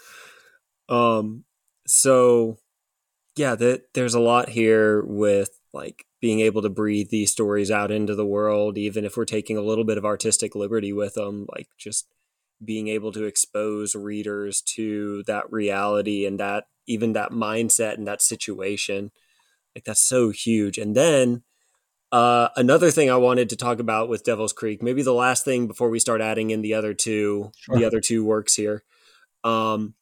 <laughs> um. So, yeah, that there's a lot here with like being able to breathe these stories out into the world, even if we're taking a little bit of artistic liberty with them, like just being able to expose readers to that reality and that even that mindset and that situation. Like that's so huge. And then uh, another thing I wanted to talk about with Devil's Creek, maybe the last thing before we start adding in the other two, sure. the other two works here. Um,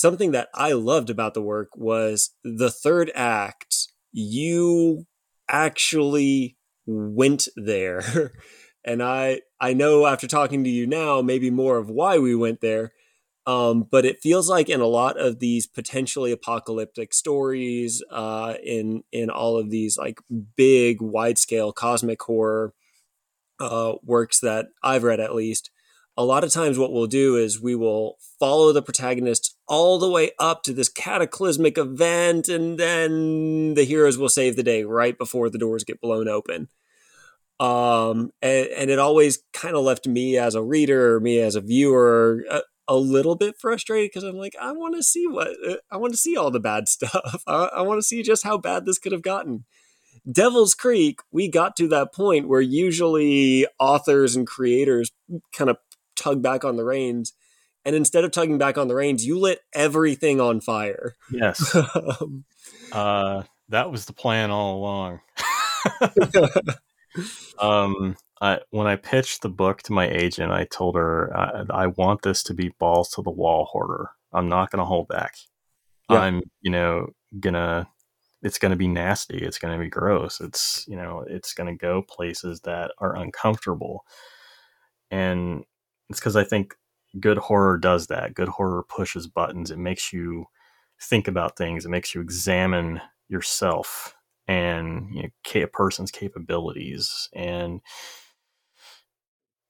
something that I loved about the work was the third act. You actually went there. <laughs> and I I know after talking to you now, maybe more of why we went there. Um, but it feels like in a lot of these potentially apocalyptic stories, uh, in in all of these like big, wide scale cosmic horror uh, works that I've read, at least, a lot of times what we'll do is we will follow the protagonist all the way up to this cataclysmic event and then the heroes will save the day right before the doors get blown open. Um, and, and, it always kind of left me as a reader me as a viewer a, a little bit frustrated because i'm like i want to see what i want to see all the bad <laughs> stuff. I, I want to see just how bad this could have gotten. Devil's Creek, we got to that point where usually authors and creators kind of tug back on the reins. And instead of tugging back on the reins, you lit everything on fire. Yes. <laughs> um, uh, that was the plan all along. <laughs> <laughs> um, I, when I pitched the book to my agent, I told her I, I want this to be balls to the wall horror. I'm not going to hold back. Yeah. I'm, you know, gonna. It's going to be nasty. It's going to be gross. It's, you know, it's going to go places that are uncomfortable. And it's because I think good horror does that. Good horror pushes buttons. It makes you think about things. It makes you examine yourself and you know, a person's capabilities. And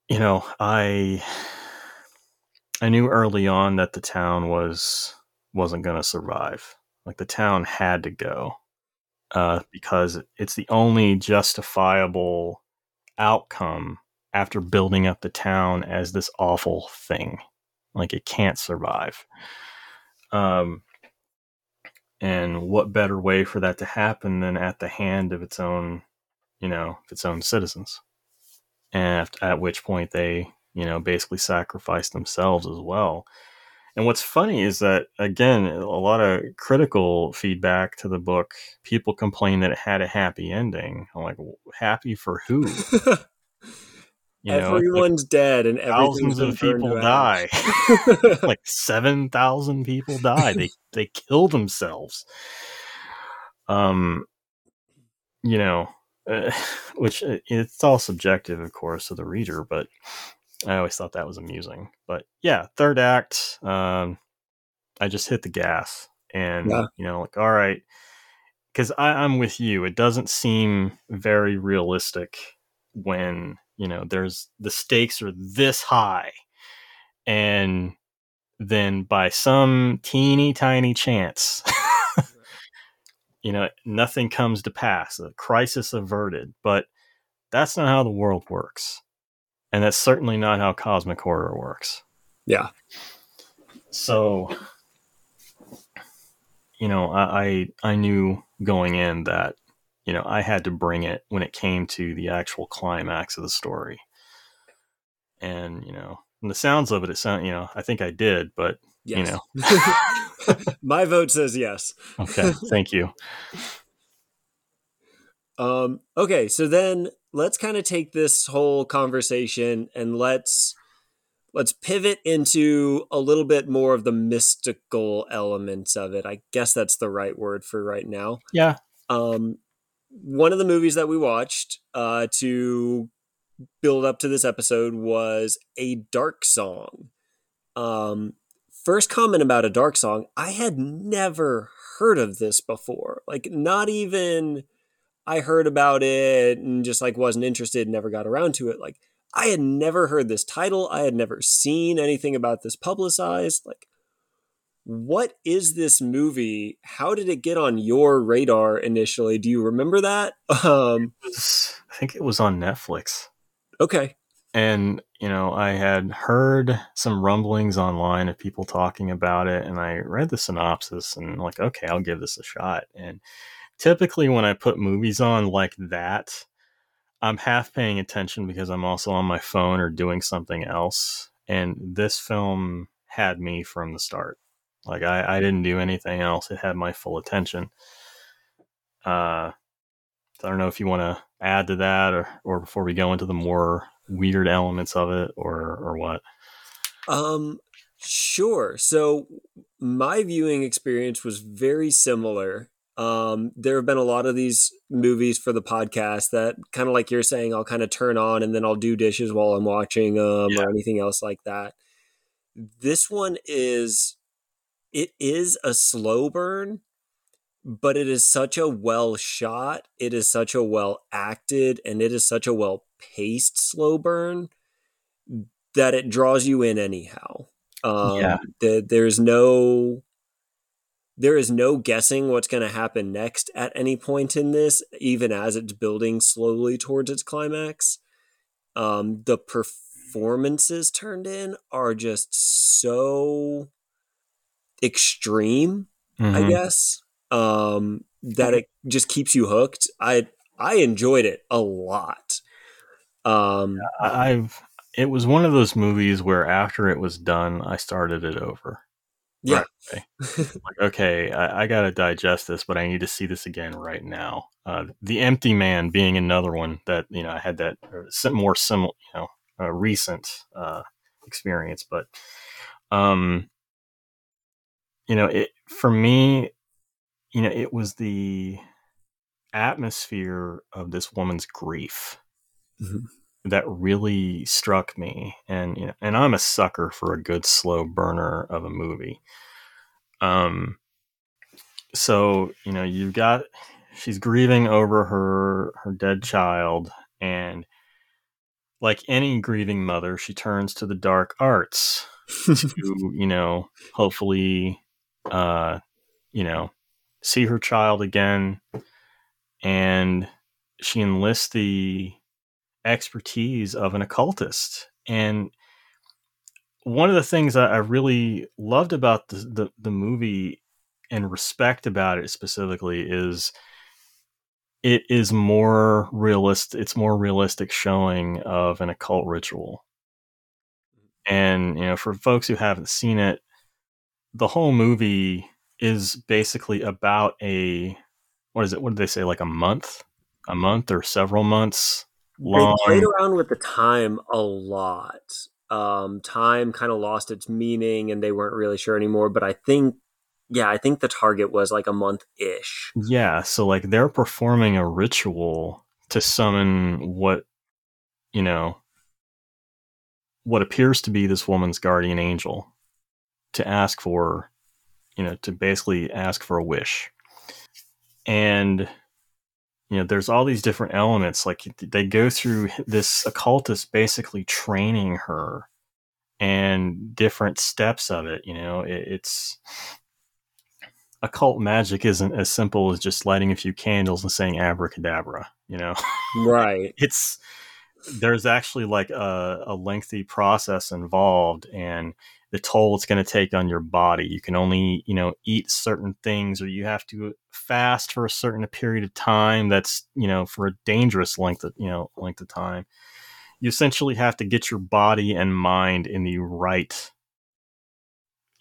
you know, I I knew early on that the town was wasn't going to survive. Like the town had to go uh, because it's the only justifiable outcome after building up the town as this awful thing. Like it can't survive. Um, and what better way for that to happen than at the hand of its own, you know, its own citizens? And at which point they, you know, basically sacrifice themselves as well. And what's funny is that again, a lot of critical feedback to the book. People complain that it had a happy ending. I'm like, happy for who? <laughs> You know, Everyone's like dead and thousands of people die. <laughs> like seven thousand people die. They <laughs> they kill themselves. Um, you know, uh, <sighs> which uh, it's all subjective, of course, to the reader. But I always thought that was amusing. But yeah, third act, um, I just hit the gas, and yeah. you know, like all right, because I'm with you. It doesn't seem very realistic when you know there's the stakes are this high. And then by some teeny tiny chance <laughs> you know nothing comes to pass a crisis averted. But that's not how the world works. And that's certainly not how cosmic horror works. Yeah. So you know i i, I knew going in that you know, I had to bring it when it came to the actual climax of the story. And, you know, the sounds of it, it sound, you know, I think I did, but, yes. you know. <laughs> My vote says yes. okay. Thank you. Um, okay. So then let's kind of take this whole conversation and let's, let's pivot into a little bit more of the mystical elements of it. I guess that's the right word for right now. Yeah. Um, one of the movies that we watched uh, to build up to this episode was a dark song. Um, first comment about a dark song, I had never heard of this before. Like, not even I heard about it and just like wasn't interested, never got around to it. Like, I had never heard this title. I had never seen anything about this publicized. Like, what is this movie? How did it get on your radar initially? Do you remember that? <laughs> Um, I think it was on Netflix. Okay. And, you know, I had heard some rumblings online of people talking about it, and I read the synopsis and, like, okay, I'll give this a shot. And typically, when I put movies on like that, I'm half paying attention because I'm also on my phone or doing something else. And this film had me from the start. Like I, I didn't do anything else. It had my full attention. Uh, I don't know if you want to add to that, or or before we go into the more weird elements of it, or or what. Um, sure. So my viewing experience was very similar. Um, there have been a lot of these movies for the podcast that kind of like you're saying, I'll kind of turn on and then I'll do dishes while I'm watching them yeah. or anything else like that. This one is it is a slow burn, but it is such a well shot, it is such a well acted, and it is such a well paced slow burn that it draws you in anyhow. Um, yeah. The, there's no there is no guessing what's going to happen next at any point in this, even as it's building slowly towards its climax. Um, the performances turned in are just so extreme, mm-hmm. I guess. Um, that it just keeps you hooked. I I enjoyed it a lot. Um, I've it was one of those movies where after it was done, I started it over. Yeah. Right like, okay, I, I got to digest this, but I need to see this again right now. Uh, the Empty Man being another one that you know I had that uh, more similar, you know, uh, recent uh, experience, but um, you know, it for me, you know, it was the atmosphere of this woman's grief mm-hmm. that really struck me. And you know, and I'm a sucker for a good slow burner of a movie. Um, so you know, you've got she's grieving over her her dead child, and like any grieving mother, she turns to the dark arts <laughs> to you know hopefully uh, you know, see her child again, and she enlists the expertise of an occultist. And one of the things I really loved about the, the, the movie and respect about it specifically is it is more realistic it's more realistic showing of an occult ritual and you know for folks who haven't seen it the whole movie is basically about a what is it what did they say like a month? A month or several months long they played around with the time a lot. Um, time kind of lost its meaning and they weren't really sure anymore but i think yeah, I think the target was like a month ish. Yeah, so like they're performing a ritual to summon what you know what appears to be this woman's guardian angel to ask for you know to basically ask for a wish and you know there's all these different elements like they go through this occultist basically training her and different steps of it you know it, it's occult magic isn't as simple as just lighting a few candles and saying abracadabra, you know? Right. <laughs> it's there's actually like a, a lengthy process involved and the toll it's going to take on your body. You can only, you know, eat certain things or you have to fast for a certain period of time that's, you know, for a dangerous length of, you know, length of time. You essentially have to get your body and mind in the right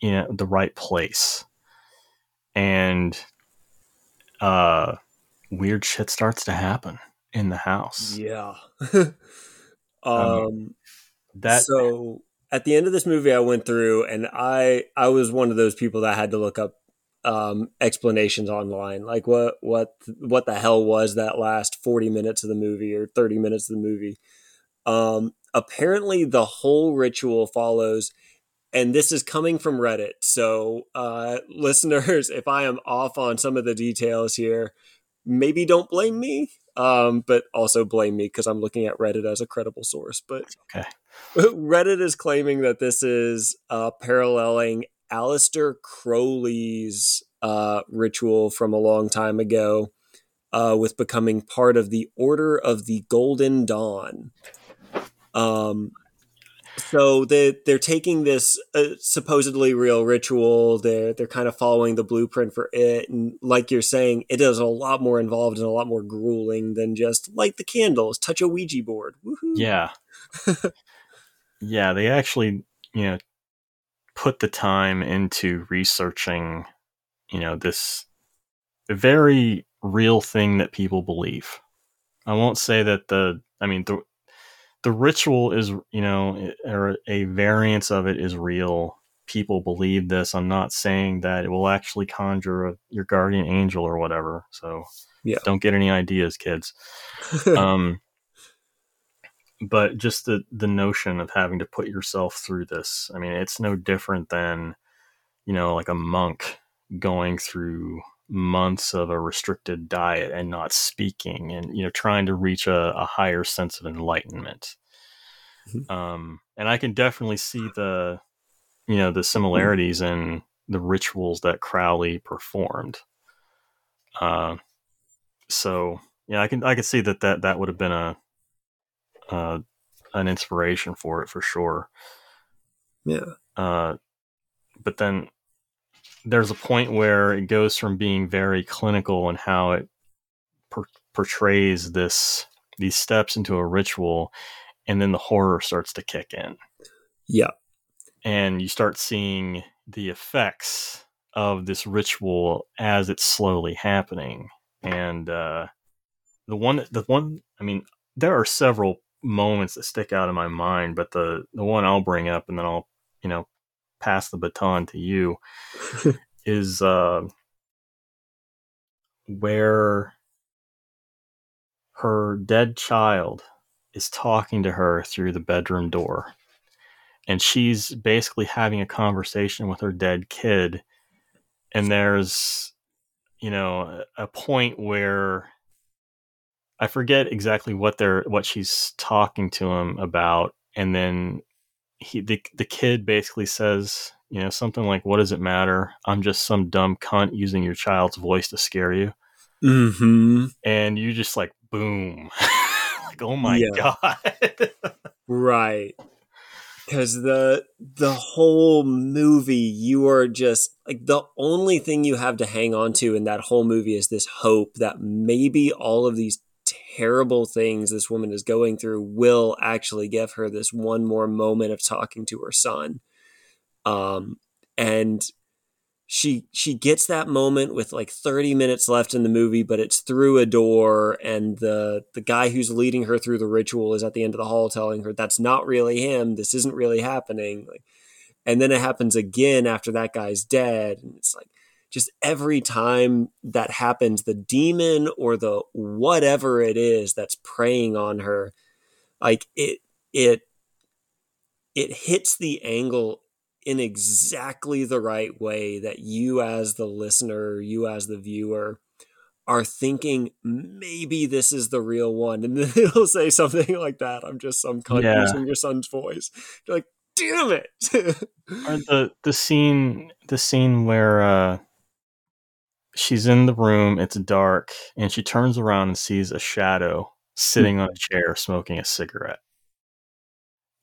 you know, the right place and uh weird shit starts to happen in the house. Yeah. <laughs> um that so at the end of this movie I went through and I I was one of those people that had to look up um explanations online. Like what what what the hell was that last 40 minutes of the movie or 30 minutes of the movie? Um apparently the whole ritual follows and this is coming from Reddit. So, uh, <laughs> listeners, if I am off on some of the details here, maybe don't blame me, um, but also blame me because I'm looking at Reddit as a credible source. But okay. <laughs> Reddit is claiming that this is uh, paralleling Aleister Crowley's uh, ritual from a long time ago uh, with becoming part of the Order of the Golden Dawn. Um, so they they're taking this uh, supposedly real ritual. They're they're kind of following the blueprint for it, and like you're saying, it is a lot more involved and a lot more grueling than just light the candles, touch a Ouija board. Woo-hoo. Yeah, <laughs> yeah. They actually, you know, put the time into researching, you know, this very real thing that people believe. I won't say that the. I mean, the the ritual is you know or a variance of it is real. People believe this. I'm not saying that it will actually conjure a, your guardian angel or whatever so yeah. don't get any ideas kids. <laughs> Um but just the the notion of having to put yourself through this i mean it's no different than you know like a monk going through months of a restricted diet and not speaking and you know trying to reach a, a higher sense of enlightenment. Mm-hmm. um, and i can definitely see the you know the similarities in the rituals that crowley performed. Uh, so yeah i can i can see that that that would have been a uh, an inspiration for it for sure. Yeah. Uh, but then there's a point where it goes from being very clinical and how it per- portrays this these steps into a ritual and then the horror starts to kick in. Yeah. And you start seeing the effects of this ritual as it's slowly happening. And uh, the one the one i mean there are several moments that stick out in my mind but the the one i'll bring up and then i'll you know pass the baton to you <laughs> is uh, where her dead child is talking to her through the bedroom door. And she's basically having a conversation with her dead kid. And there's, you know, a point where I forget exactly what they're what she's talking to him about, and then he the the kid basically says, you know, something like, "What does it matter? I'm just some dumb cunt using your child's voice to scare you," Mm-hmm. and you just like, boom, <laughs> like, oh my Yeah. god, <laughs> Right. Cause the the whole movie, you are just like the only thing you have to hang on to in that whole movie is this hope that maybe all of these terrible things this woman is going through will actually give her this one more moment of talking to her son. Um and she she gets that moment with like 30 minutes left in the movie but it's through a door and the the guy who's leading her through the ritual is at the end of the hall telling her that's not really him this isn't really happening like and then it happens again after that guy's dead and it's like just every time that happens the demon or the whatever it is that's preying on her like it it it hits the angle in exactly the right way that you as the listener you as the viewer are thinking maybe this is the real one. And <laughs> then it'll say something like that. I'm just some cunt Yeah. using your son's voice. You're like damn it. <laughs> Or the the scene the scene where uh she's in the room it's dark and she turns around and sees a shadow hmm. sitting on a chair smoking a cigarette.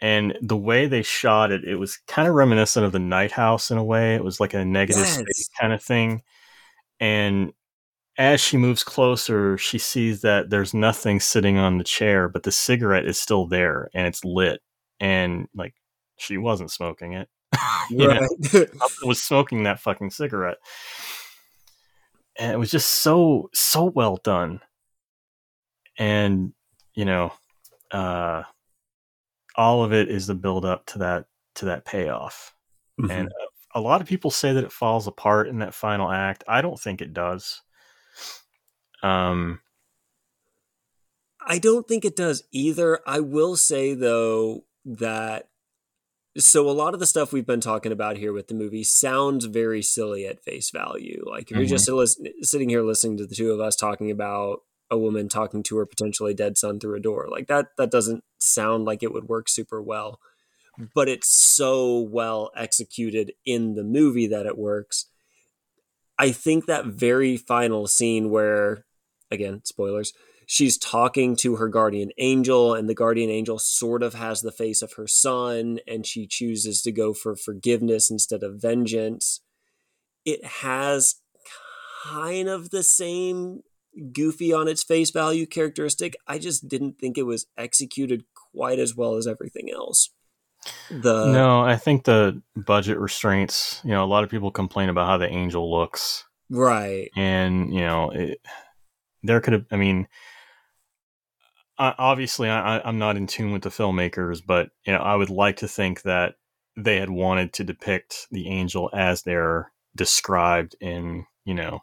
And the way they shot it it was kind of reminiscent of the night house in a way. It was like a negative Yes. space kind of thing. And as she moves closer she sees that there's nothing sitting on the chair but the cigarette is still there and it's lit. And like she wasn't smoking it. <laughs> You know? right. <laughs> Something was smoking that fucking cigarette. And it was just so so well done. And you know, uh all of it is the build up to that to that payoff. And a, a lot of people say that it falls apart in that final act. I don't think it does. Um I don't think it does either. I will say though that so a lot of the stuff we've been talking about here with the movie sounds very silly at face value. Like if you're just mm-hmm. lis- sitting here listening to the two of us talking about a woman talking to her potentially dead son through a door, like that that doesn't sound like it would work super well. Mm. But it's so well executed in the movie that it works. I think that very final scene where again, spoilers, she's talking to her guardian angel and the guardian angel sort of has the face of her son and she chooses to go for forgiveness instead of vengeance. It has kind of the same goofy on its face value characteristic. I just didn't think it was executed quite as well as everything else. The no, I think the budget restraints, you know, a lot of people complain about how the angel looks. right. And you know it, there could have i mean I, obviously I, I- i'm not in tune with the filmmakers but you know i would like to think that they had wanted to depict the angel as they're described in you know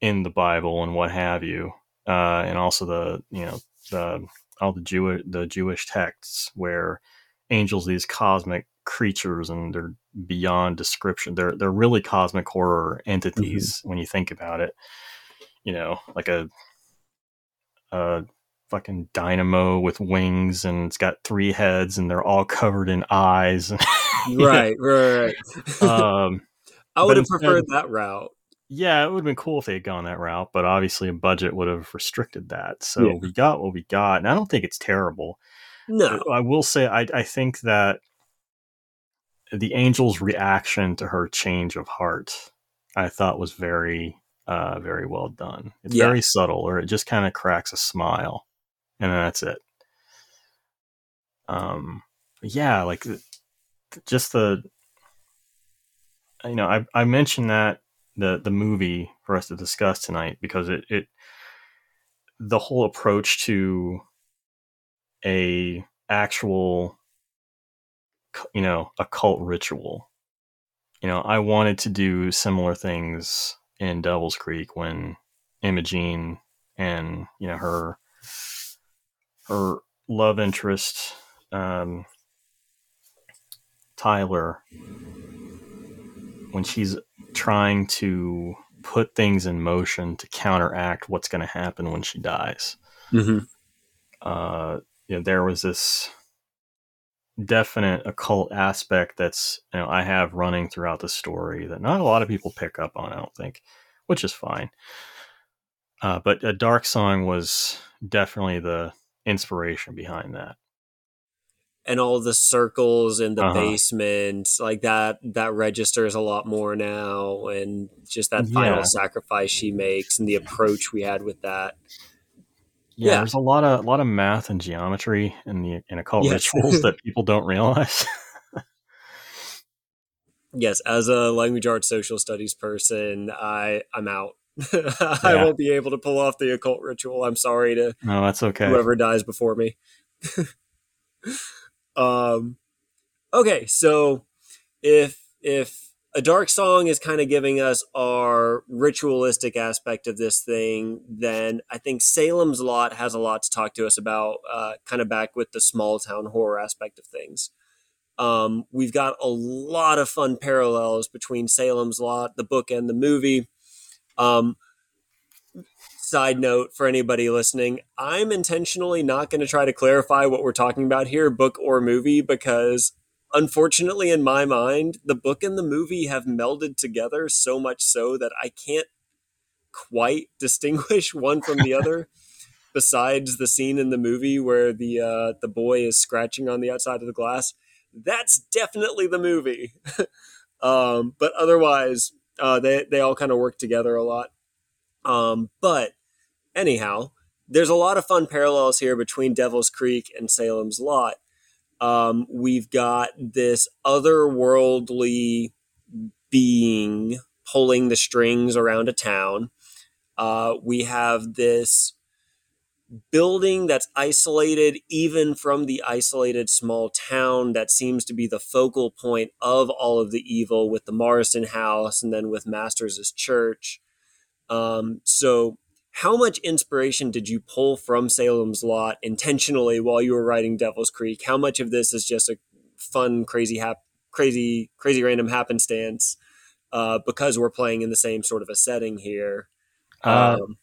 in the bible and what have you uh and also the you know the all the jewish the jewish texts where angels these cosmic creatures and they're beyond description they're they're really cosmic horror entities when you think about it. You know like a a fucking dynamo with wings and it's got three heads and they're all covered in eyes <laughs> right right, right. <laughs> um i would have instead- preferred that route yeah, it would have been cool if they had gone that route, but obviously a budget would have restricted that. So Yeah. we got what we got, and I don't think it's terrible. no I will say I, I think that the angel's reaction to her change of heart, I thought was very, uh, very well done. It's Yeah. very subtle, or it just kind of cracks a smile, and then that's it. Um, yeah, like just the, you know, I I mentioned that the the movie for us to discuss tonight because it it the whole approach to a actual you know occult ritual you know i wanted to do similar things in devil's creek when imogene and you know her her love interest um tyler when she's trying to put things in motion to counteract what's going to happen when she dies mm-hmm. uh, you know, there was this definite occult aspect that's you know I have running throughout the story that not a lot of people pick up on. I don't think, which is fine. Uh, but a dark song was definitely the inspiration behind that and all the circles in the Uh-huh. basement like that that registers a lot more now and just that final Yeah. sacrifice she makes and the approach we had with that Yeah, Yeah. there's a lot of a lot of math and geometry in the in occult Yes. rituals that <laughs> people don't realize. <laughs> yes as a language arts social studies person i i'm out <laughs> i Yeah. won't be able to pull off the occult ritual i'm sorry to no, that's okay. whoever dies before me. <laughs> um, okay, so if if a dark song is kind of giving us our ritualistic aspect of this thing, then I think Salem's Lot has a lot to talk to us about. Uh, kind of back with the small town horror aspect of things. Um, we've got a lot of fun parallels between Salem's Lot, the book, and the movie. Um, side note for anybody listening i'm intentionally not going to try to clarify what we're talking about here book or movie because unfortunately in my mind the book and the movie have melded together so much so that i can't quite <laughs> distinguish one from the other <laughs> besides the scene in the movie where the uh, the boy is scratching on the outside of the glass. That's definitely the movie. <laughs> Um, but otherwise uh, they, they all kind of work together a lot um, but anyhow, there's a lot of fun parallels here between Devil's Creek and Salem's Lot. Um, we've got this otherworldly being pulling the strings around a town. Uh, we have this building that's isolated even from the isolated small town that seems to be the focal point of all of the evil with the Morrison house and then with Masters' church. Um, so, how much inspiration did you pull from Salem's Lot intentionally while you were writing Devil's Creek? How much of this is just a fun, crazy, hap- crazy, crazy random happenstance uh, because we're playing in the same sort of a setting here? Uh, Um,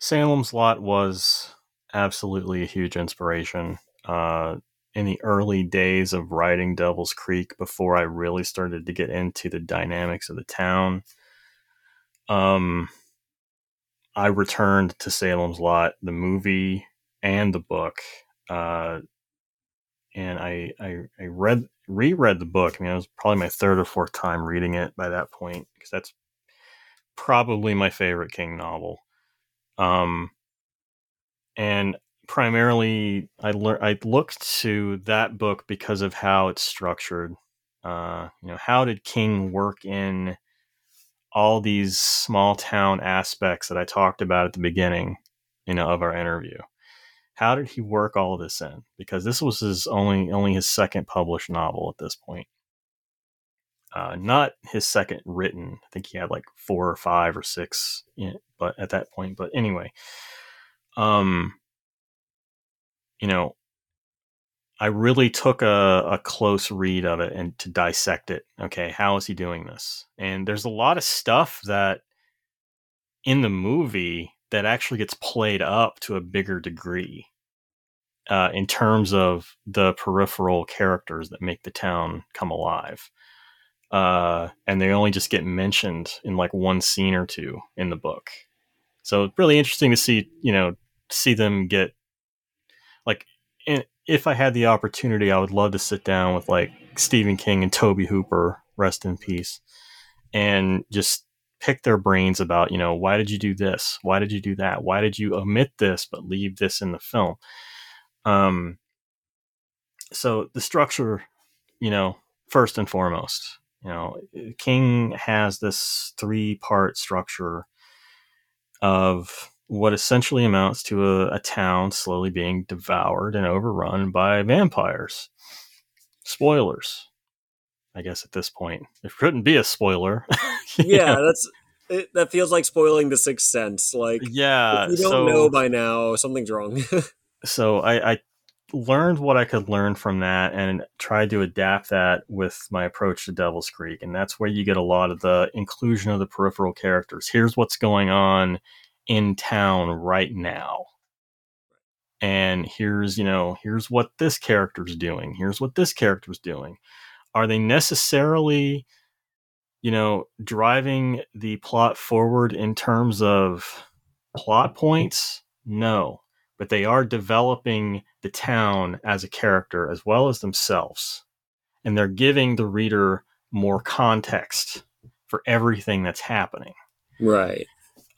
Salem's Lot was absolutely a huge inspiration. Uh, in the early days of writing Devil's Creek, before I really started to get into the dynamics of the town, um, I returned to Salem's Lot, the movie and the book, uh, and I, I I read reread the book. I mean, it was probably my third or fourth time reading it by that point because that's probably my favorite King novel. Um, and primarily, I learned I looked to that book because of how it's structured. Uh, you know, how did King work in all these small town aspects that I talked about at the beginning, you know, of our interview? How did he work all this in? Because this was his only only his second published novel at this point. Uh, not his second written. I think he had like four or five or six, know, but at that point. But anyway, um, you know, I really took a, a close read of it and to dissect it. Okay, how is he doing this? And there's a lot of stuff that in the movie that actually gets played up to a bigger degree uh, in terms of the peripheral characters that make the town come alive. Uh, and they only just get mentioned in like one scene or two in the book. So really interesting to see, you know, see them get like and if I had the opportunity, I would love to sit down with like Stephen King and Tobe Hooper, rest in peace, and just pick their brains about, you know, why did you do this? Why did you do that? Why did you omit this but leave this in the film? Um, so the structure, you know, first and foremost, you know, King has this three part structure of what essentially amounts to a, a town slowly being devoured and overrun by vampires. Spoilers, I guess, at this point. It couldn't be a spoiler. <laughs> Yeah, know? that's it, that feels like spoiling the Sixth Sense. Like Yeah. you don't so, know by now, something's wrong. <laughs> so I, I learned what I could learn from that and tried to adapt that with my approach to Devil's Creek. And that's where you get a lot of the inclusion of the peripheral characters. Here's what's going on in town right now. and here's you know here's what this character's doing here's what this character's doing are they necessarily you know driving the plot forward in terms of plot points no but they are developing the town as a character as well as themselves and they're giving the reader more context for everything that's happening right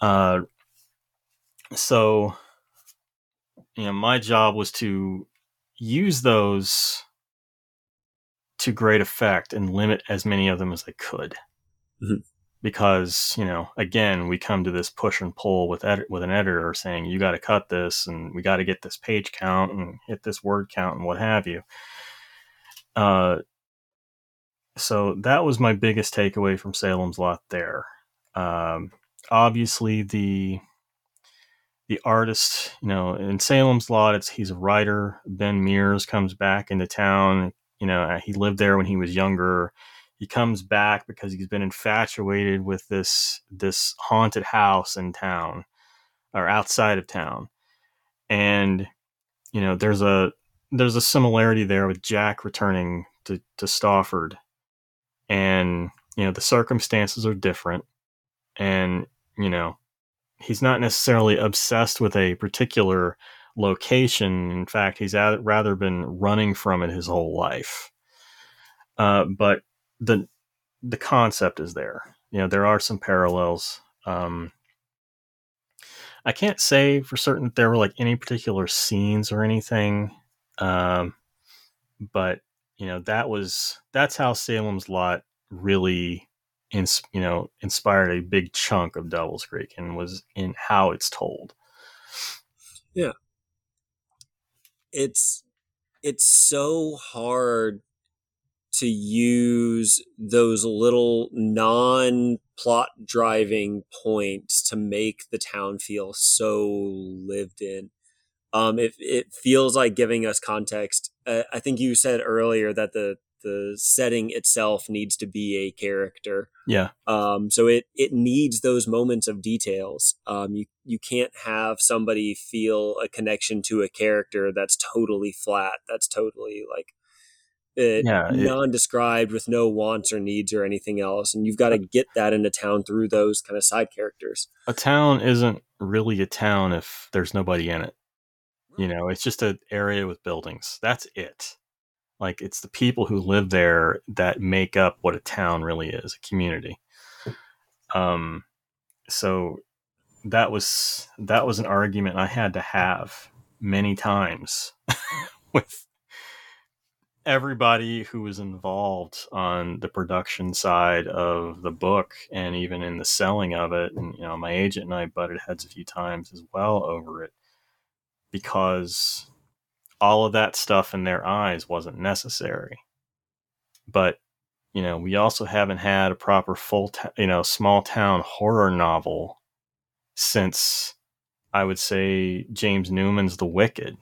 uh so you know, my job was to use those to great effect and limit as many of them as I could. Mm-hmm. Because, you know, again, we come to this push and pull with ed- with an editor saying you got to cut this and we got to get this page count and hit this word count and what have you. Uh, so that was my biggest takeaway from Salem's Lot there. Um, obviously, the the artist, you know, in Salem's Lot, it's he's a writer. Ben Mears comes back into town. You know, he lived there when he was younger. He comes back because he's been infatuated with this this haunted house in town or outside of town. And you know, there's a there's a similarity there with Jack returning to to Stauford. And you know, the circumstances are different. And you know, he's not necessarily obsessed with a particular location. In fact, he's rather been running from it his whole life. Uh, but the the concept is there. You know, there are some parallels. Um, I can't say for certain that there were like any particular scenes or anything, um, but you know that was that's how Salem's Lot really ins- you know inspired a big chunk of Devil's Creek and was in how it's told. Yeah, it's it's so hard to use those little non plot driving points to make the town feel so lived in. Um, it, it feels like giving us context. Uh, I think you said earlier that the the setting itself needs to be a character. Yeah. Um, so it it needs those moments of details. Um, you you can't have somebody feel a connection to a character that's totally flat. That's totally like it, yeah, non-described with no wants or needs or anything else. And you've got to get that into town through those kind of side characters. A town isn't really a town if there's nobody in it. You know, it's just an area with buildings. That's it. Like it's the people who live there that make up what a town really is, a community. Um, so that was that was an argument I had to have many times <laughs> with everybody who was involved on the production side of the book and even in the selling of it and you know my agent and I butted heads a few times as well over it because all of that stuff in their eyes wasn't necessary. But you know, we also haven't had a proper full, you know, small town horror novel since I would say James Newman's The Wicked,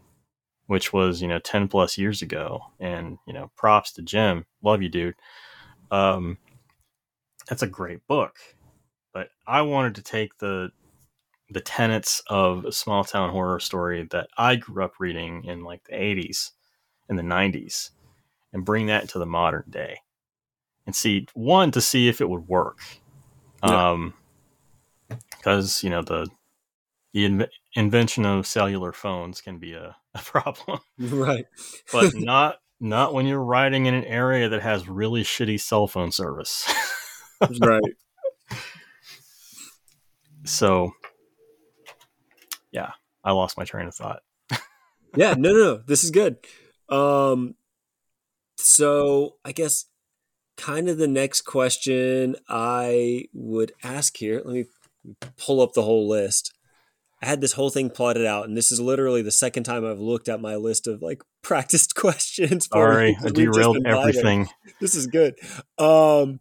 which was you know ten plus years ago. And you know, props to Jim, love you, dude. Um, that's a great book, but I wanted to take the the tenets of a small town horror story that I grew up reading in like the 80s and the 90s and bring that into the modern day and see one to see if it would work. Yeah. Um, because you know the the invention of cellular phones can be a, <laughs> a problem, right? but <laughs> not not when you're riding in an area that has really shitty cell phone service, right? <laughs> So yeah, I lost my train of thought. yeah, no, no, no. This is good. Um, so I guess kind of the next question I would ask here. Let me pull up the whole list. I had this whole thing plotted out, and this is literally the second time I've looked at my list of like <laughs> practiced questions. Sorry, I derailed everything. This is good. Um,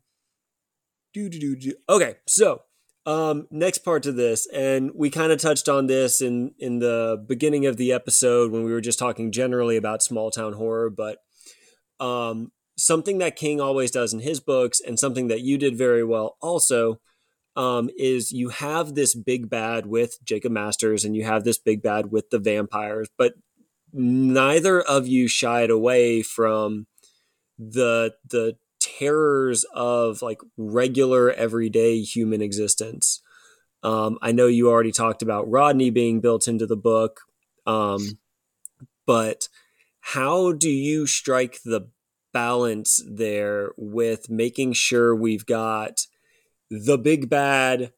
do do do do. Okay, so um, next part to this, and we kind of touched on this in in the beginning of the episode when we were just talking generally about small town horror, but um, something that King always does in his books, and something that you did very well also, um, is you have this big bad with Jacob Masters and you have this big bad with the vampires, but neither of you shied away from the the terrors of like regular everyday human existence. Um, I know you already talked about Rodney being built into the book, um, but how do you strike the balance there with making sure we've got the big bad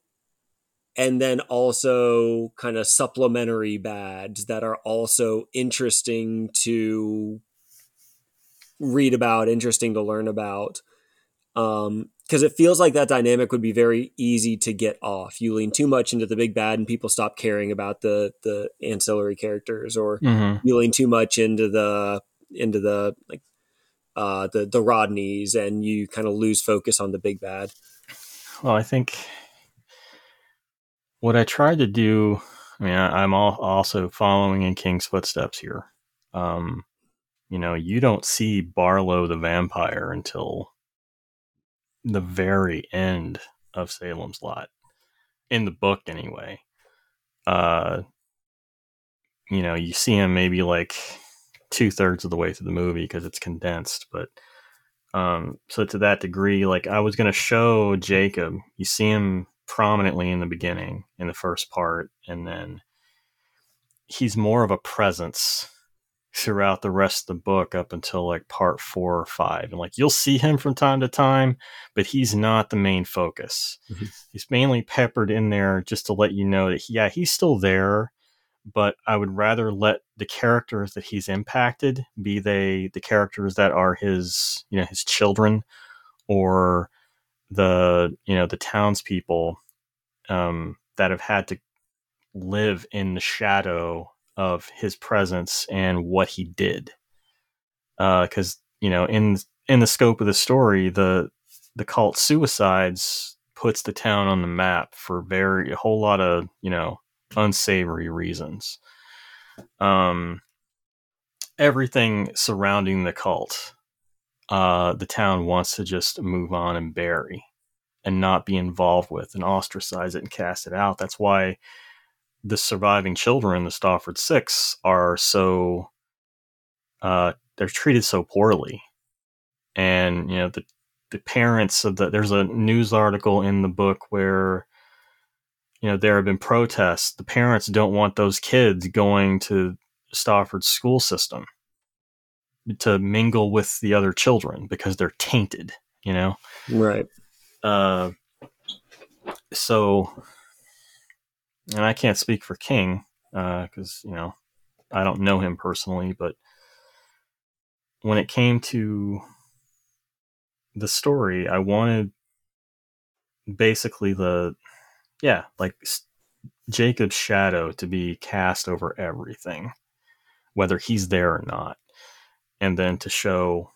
and then also kind of supplementary bads that are also interesting to read about, interesting to learn about. Um, because it feels like that dynamic would be very easy to get off. You lean too much into the big bad, and people stop caring about the the ancillary characters, or Mhm. you lean too much into the into the like uh, the the Rodneys, and you kind of lose focus on the big bad. Well, I think what I tried to do. I mean, I, I'm all, also following in King's footsteps here. Um, you know, you don't see Barlow the vampire until the very end of Salem's Lot, in the book anyway. Uh, you know, you see him maybe like two thirds of the way through the movie because it's condensed, but um, so to that degree, like I was gonna show Jacob, you see him prominently in the beginning in the first part, and then he's more of a presence throughout the rest of the book up until like part four or five. And like you'll see him from time to time, but he's not the main focus. Mhm. He's mainly peppered in there just to let you know that yeah, he's still there, but I would rather let the characters that he's impacted be they the characters that are his you know his children or the you know the townspeople um, that have had to live in the shadow of his presence and what he did. Because you know in in the scope of the story the the cult suicides puts the town on the map for very a whole lot of you know unsavory reasons. Um everything surrounding the cult uh the town wants to just move on and bury and not be involved with and ostracize it and cast it out. That's why the surviving children the Stauford six are so uh they're treated so poorly. And you know the the parents of the there's a news article in the book where you know there have been protests the parents don't want those kids going to Stauford's school system to mingle with the other children because they're tainted you know Right. uh so and i can't speak for king because you know i don't know him personally but when it came to the story i wanted basically the yeah like jacob's shadow to be cast over everything whether he's there or not and then to show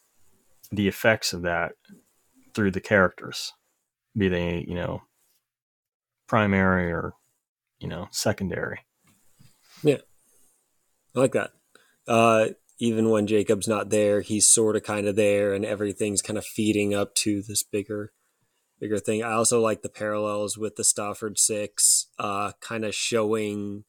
the effects of that through the characters be they you know primary or you know secondary Yeah. I like that. Uh, even when Jacob's not there, he's sort of kind of there, and everything's kind of feeding up to this bigger, bigger thing. I also like the parallels with the Stauford Six, uh, kind of showing,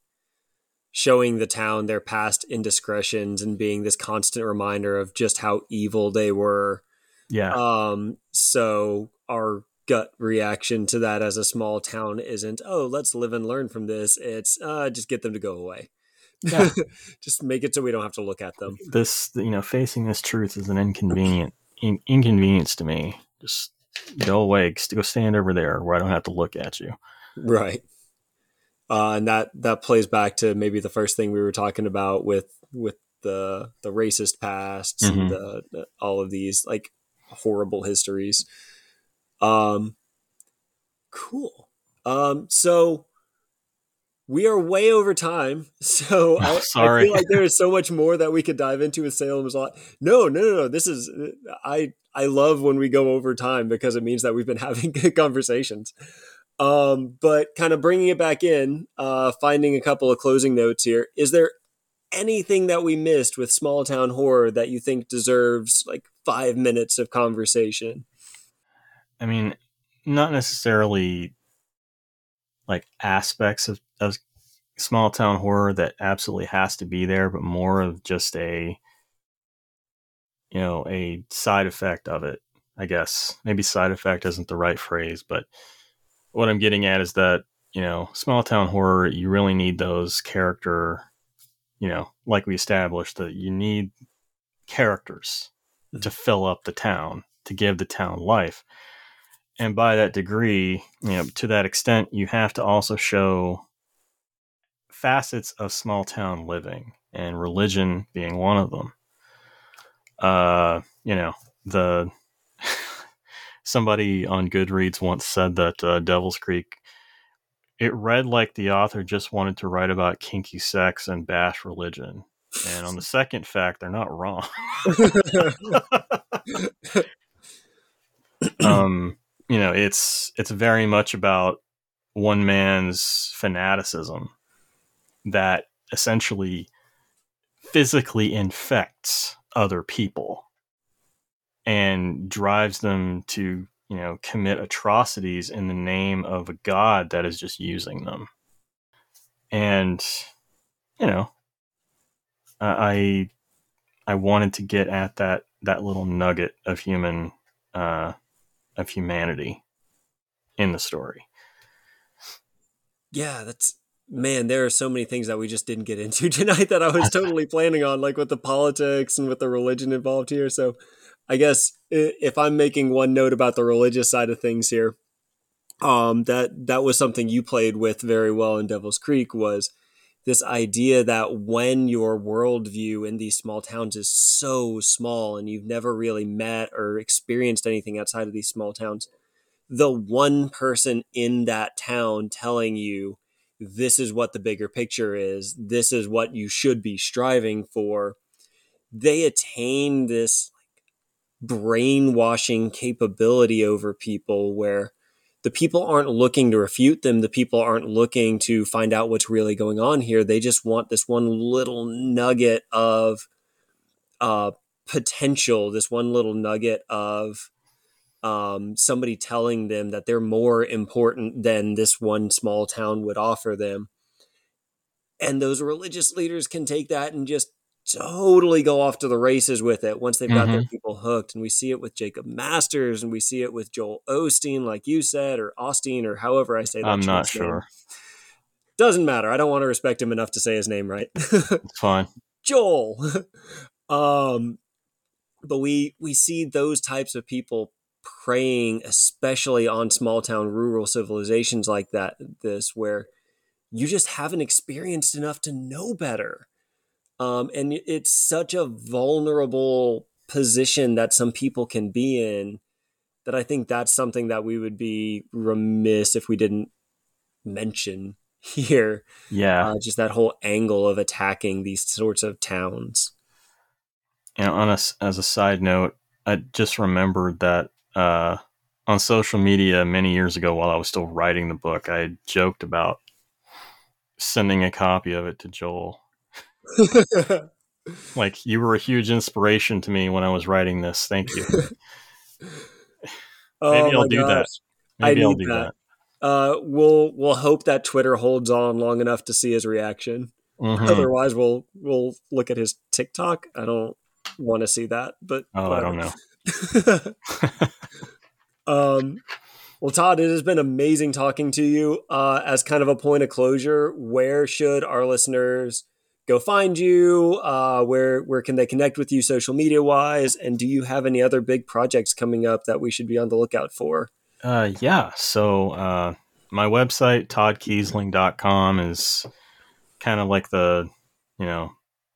showing the town their past indiscretions and being this constant reminder of just how evil they were. yeah Um, so our gut reaction to that as a small town isn't, oh, let's live and learn from this. It's uh, just get them to go away. Yeah. <laughs> just make it so we don't have to look at them. this you know facing this truth is an inconvenient in, inconvenience to me just go away go stand over there where i don't have to look at you Right. Uh, and that that plays back to maybe the first thing we were talking about with with the the racist pasts Mhm. and the, the- all of these like horrible histories. Um, cool. Um, so we are way over time. <laughs> So <laughs> I, I Sorry. feel like there is so much more that we could dive into with Salem's Lot. No, no, no, no. This is I I love when we go over time because it means that we've been <laughs> having good conversations. Um, but kind of bringing it back in, uh, finding a couple of closing notes here. Is there anything that we missed with small town horror that you think deserves like five minutes of conversation? i mean not necessarily like aspects of, of small town horror that absolutely has to be there, but more of just a you know a side effect of it. I guess maybe side effect isn't the right phrase, but what I'm getting at is that you know small town horror you really need those character you know like we established that you need characters mm-hmm. to fill up the town to give the town life and by that degree you know to that extent you have to also show facets of small town living, and religion being one of them. Uh, you know, the somebody on Goodreads once said that uh, Devil's Creek it read like the author just wanted to write about kinky sex and bash religion. And on the second fact, they're not wrong. <laughs> um, you know, it's it's very much about one man's fanaticism that essentially physically infects other people and drives them to you know commit atrocities in the name of a god that is just using them. And you know i i wanted to get at that that little nugget of human uh of humanity in the story. Yeah that's man, there are so many things that we just didn't get into <laughs> tonight that I was <laughs> totally planning on, like with the politics and with the religion involved here. So, I guess if I'm making one note about the religious side of things here, um, that that was something you played with very well in Devil's Creek was this idea that when your worldview in these small towns is so small and you've never really met or experienced anything outside of these small towns, the one person in that town telling you this is what the bigger picture is, this is what you should be striving for, they attain this brainwashing capability over people where the people aren't looking to refute them. The people aren't looking to find out what's really going on here. They just want this one little nugget of uh, potential, this one little nugget of um, somebody telling them that they're more important than this one small town would offer them. And those religious leaders can take that and just totally go off to the races with it once they've got mm-hmm. their people hooked. And we see it with Jacob Masters and we see it with Joel Osteen, like you said, or Austin, or however I say that. I'm not sure. Name. Doesn't matter. I don't want to respect him enough to say his name right. <laughs> it's fine. Joel. <laughs> um, but we we see those types of people preying especially on small town rural civilizations like that this where you just haven't experienced enough to know better. Um, and it's such a vulnerable position that some people can be in that i think that's something that we would be remiss if we didn't mention <laughs> here. Yeah. Uh, just that whole angle of attacking these sorts of towns. And on a, as a side note i just remembered that uh, on social media many years ago while I was still writing the book. I joked about sending a copy of it to Joel. <laughs> like you were a huge inspiration to me when I was writing this. Thank you. <laughs> Maybe oh I'll do gosh. that. Maybe I will do that. that. Uh, we'll we'll hope that Twitter holds on long enough to see his reaction. Mm-hmm. Otherwise, we'll we'll look at his TikTok. I don't want to see that, but oh, I don't know. <laughs> um, well, Todd, it has been amazing talking to you. Uh, as kind of a point of closure, where should our listeners go find you? Uh, where where can they connect with you social media wise? And do you have any other big projects coming up that we should be on the lookout for? Uh, yeah. So uh, my website, toddkeisling.com, is kind of like the, you know,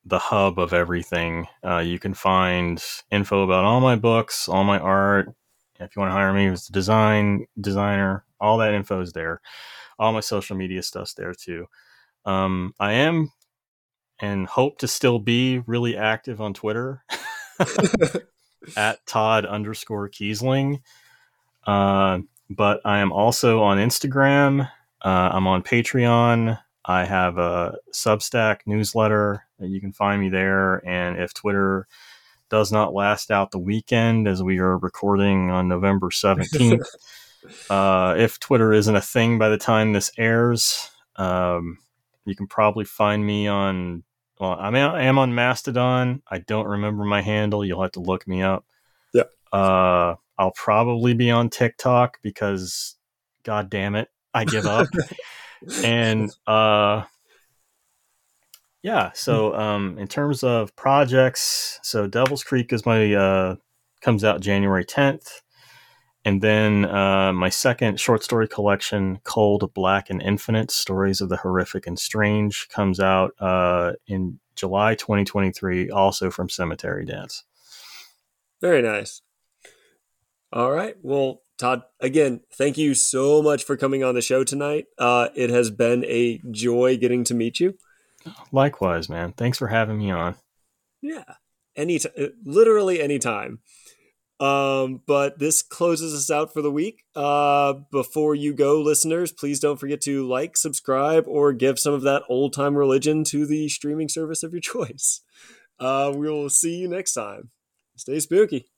the hub of everything. Uh, you can find info about all my books, all my art. If you want to hire me as a design designer, all that info is there. All my social media stuff's there too. Um, I am and hope to still be really active on Twitter at <laughs> Todd underscore Keisling. Uh, but I am also on Instagram. Uh, I'm on Patreon. I have a Substack newsletter. That you can find me there. And if Twitter does not last out the weekend, as we are recording on November 17th, <laughs> Uh, if Twitter isn't a thing by the time this airs, um, you can probably find me on. Well, I mean, I am on Mastodon. I don't remember my handle. You'll have to look me up. Yeah. Uh, I'll probably be on TikTok because, god damn it, I give up. <laughs> and <laughs> uh, yeah. So um, in terms of projects, so Devil's Creek is my uh, comes out January tenth. And then uh, my second short story collection, Cold, Black, and Infinite Stories of the Horrific and Strange, comes out uh, in July 2023, also from Cemetery Dance. Very nice. All right. Well, Todd, again, thank you so much for coming on the show tonight. Uh, it has been a joy getting to meet you. Likewise, man. Thanks for having me on. Yeah. Any literally anytime. Um, but this closes us out for the week. Uh, before you go, listeners, please don't forget to like, subscribe, or give some of that old time religion to the streaming service of your <laughs> choice. Uh, we will see you next time. Stay spooky.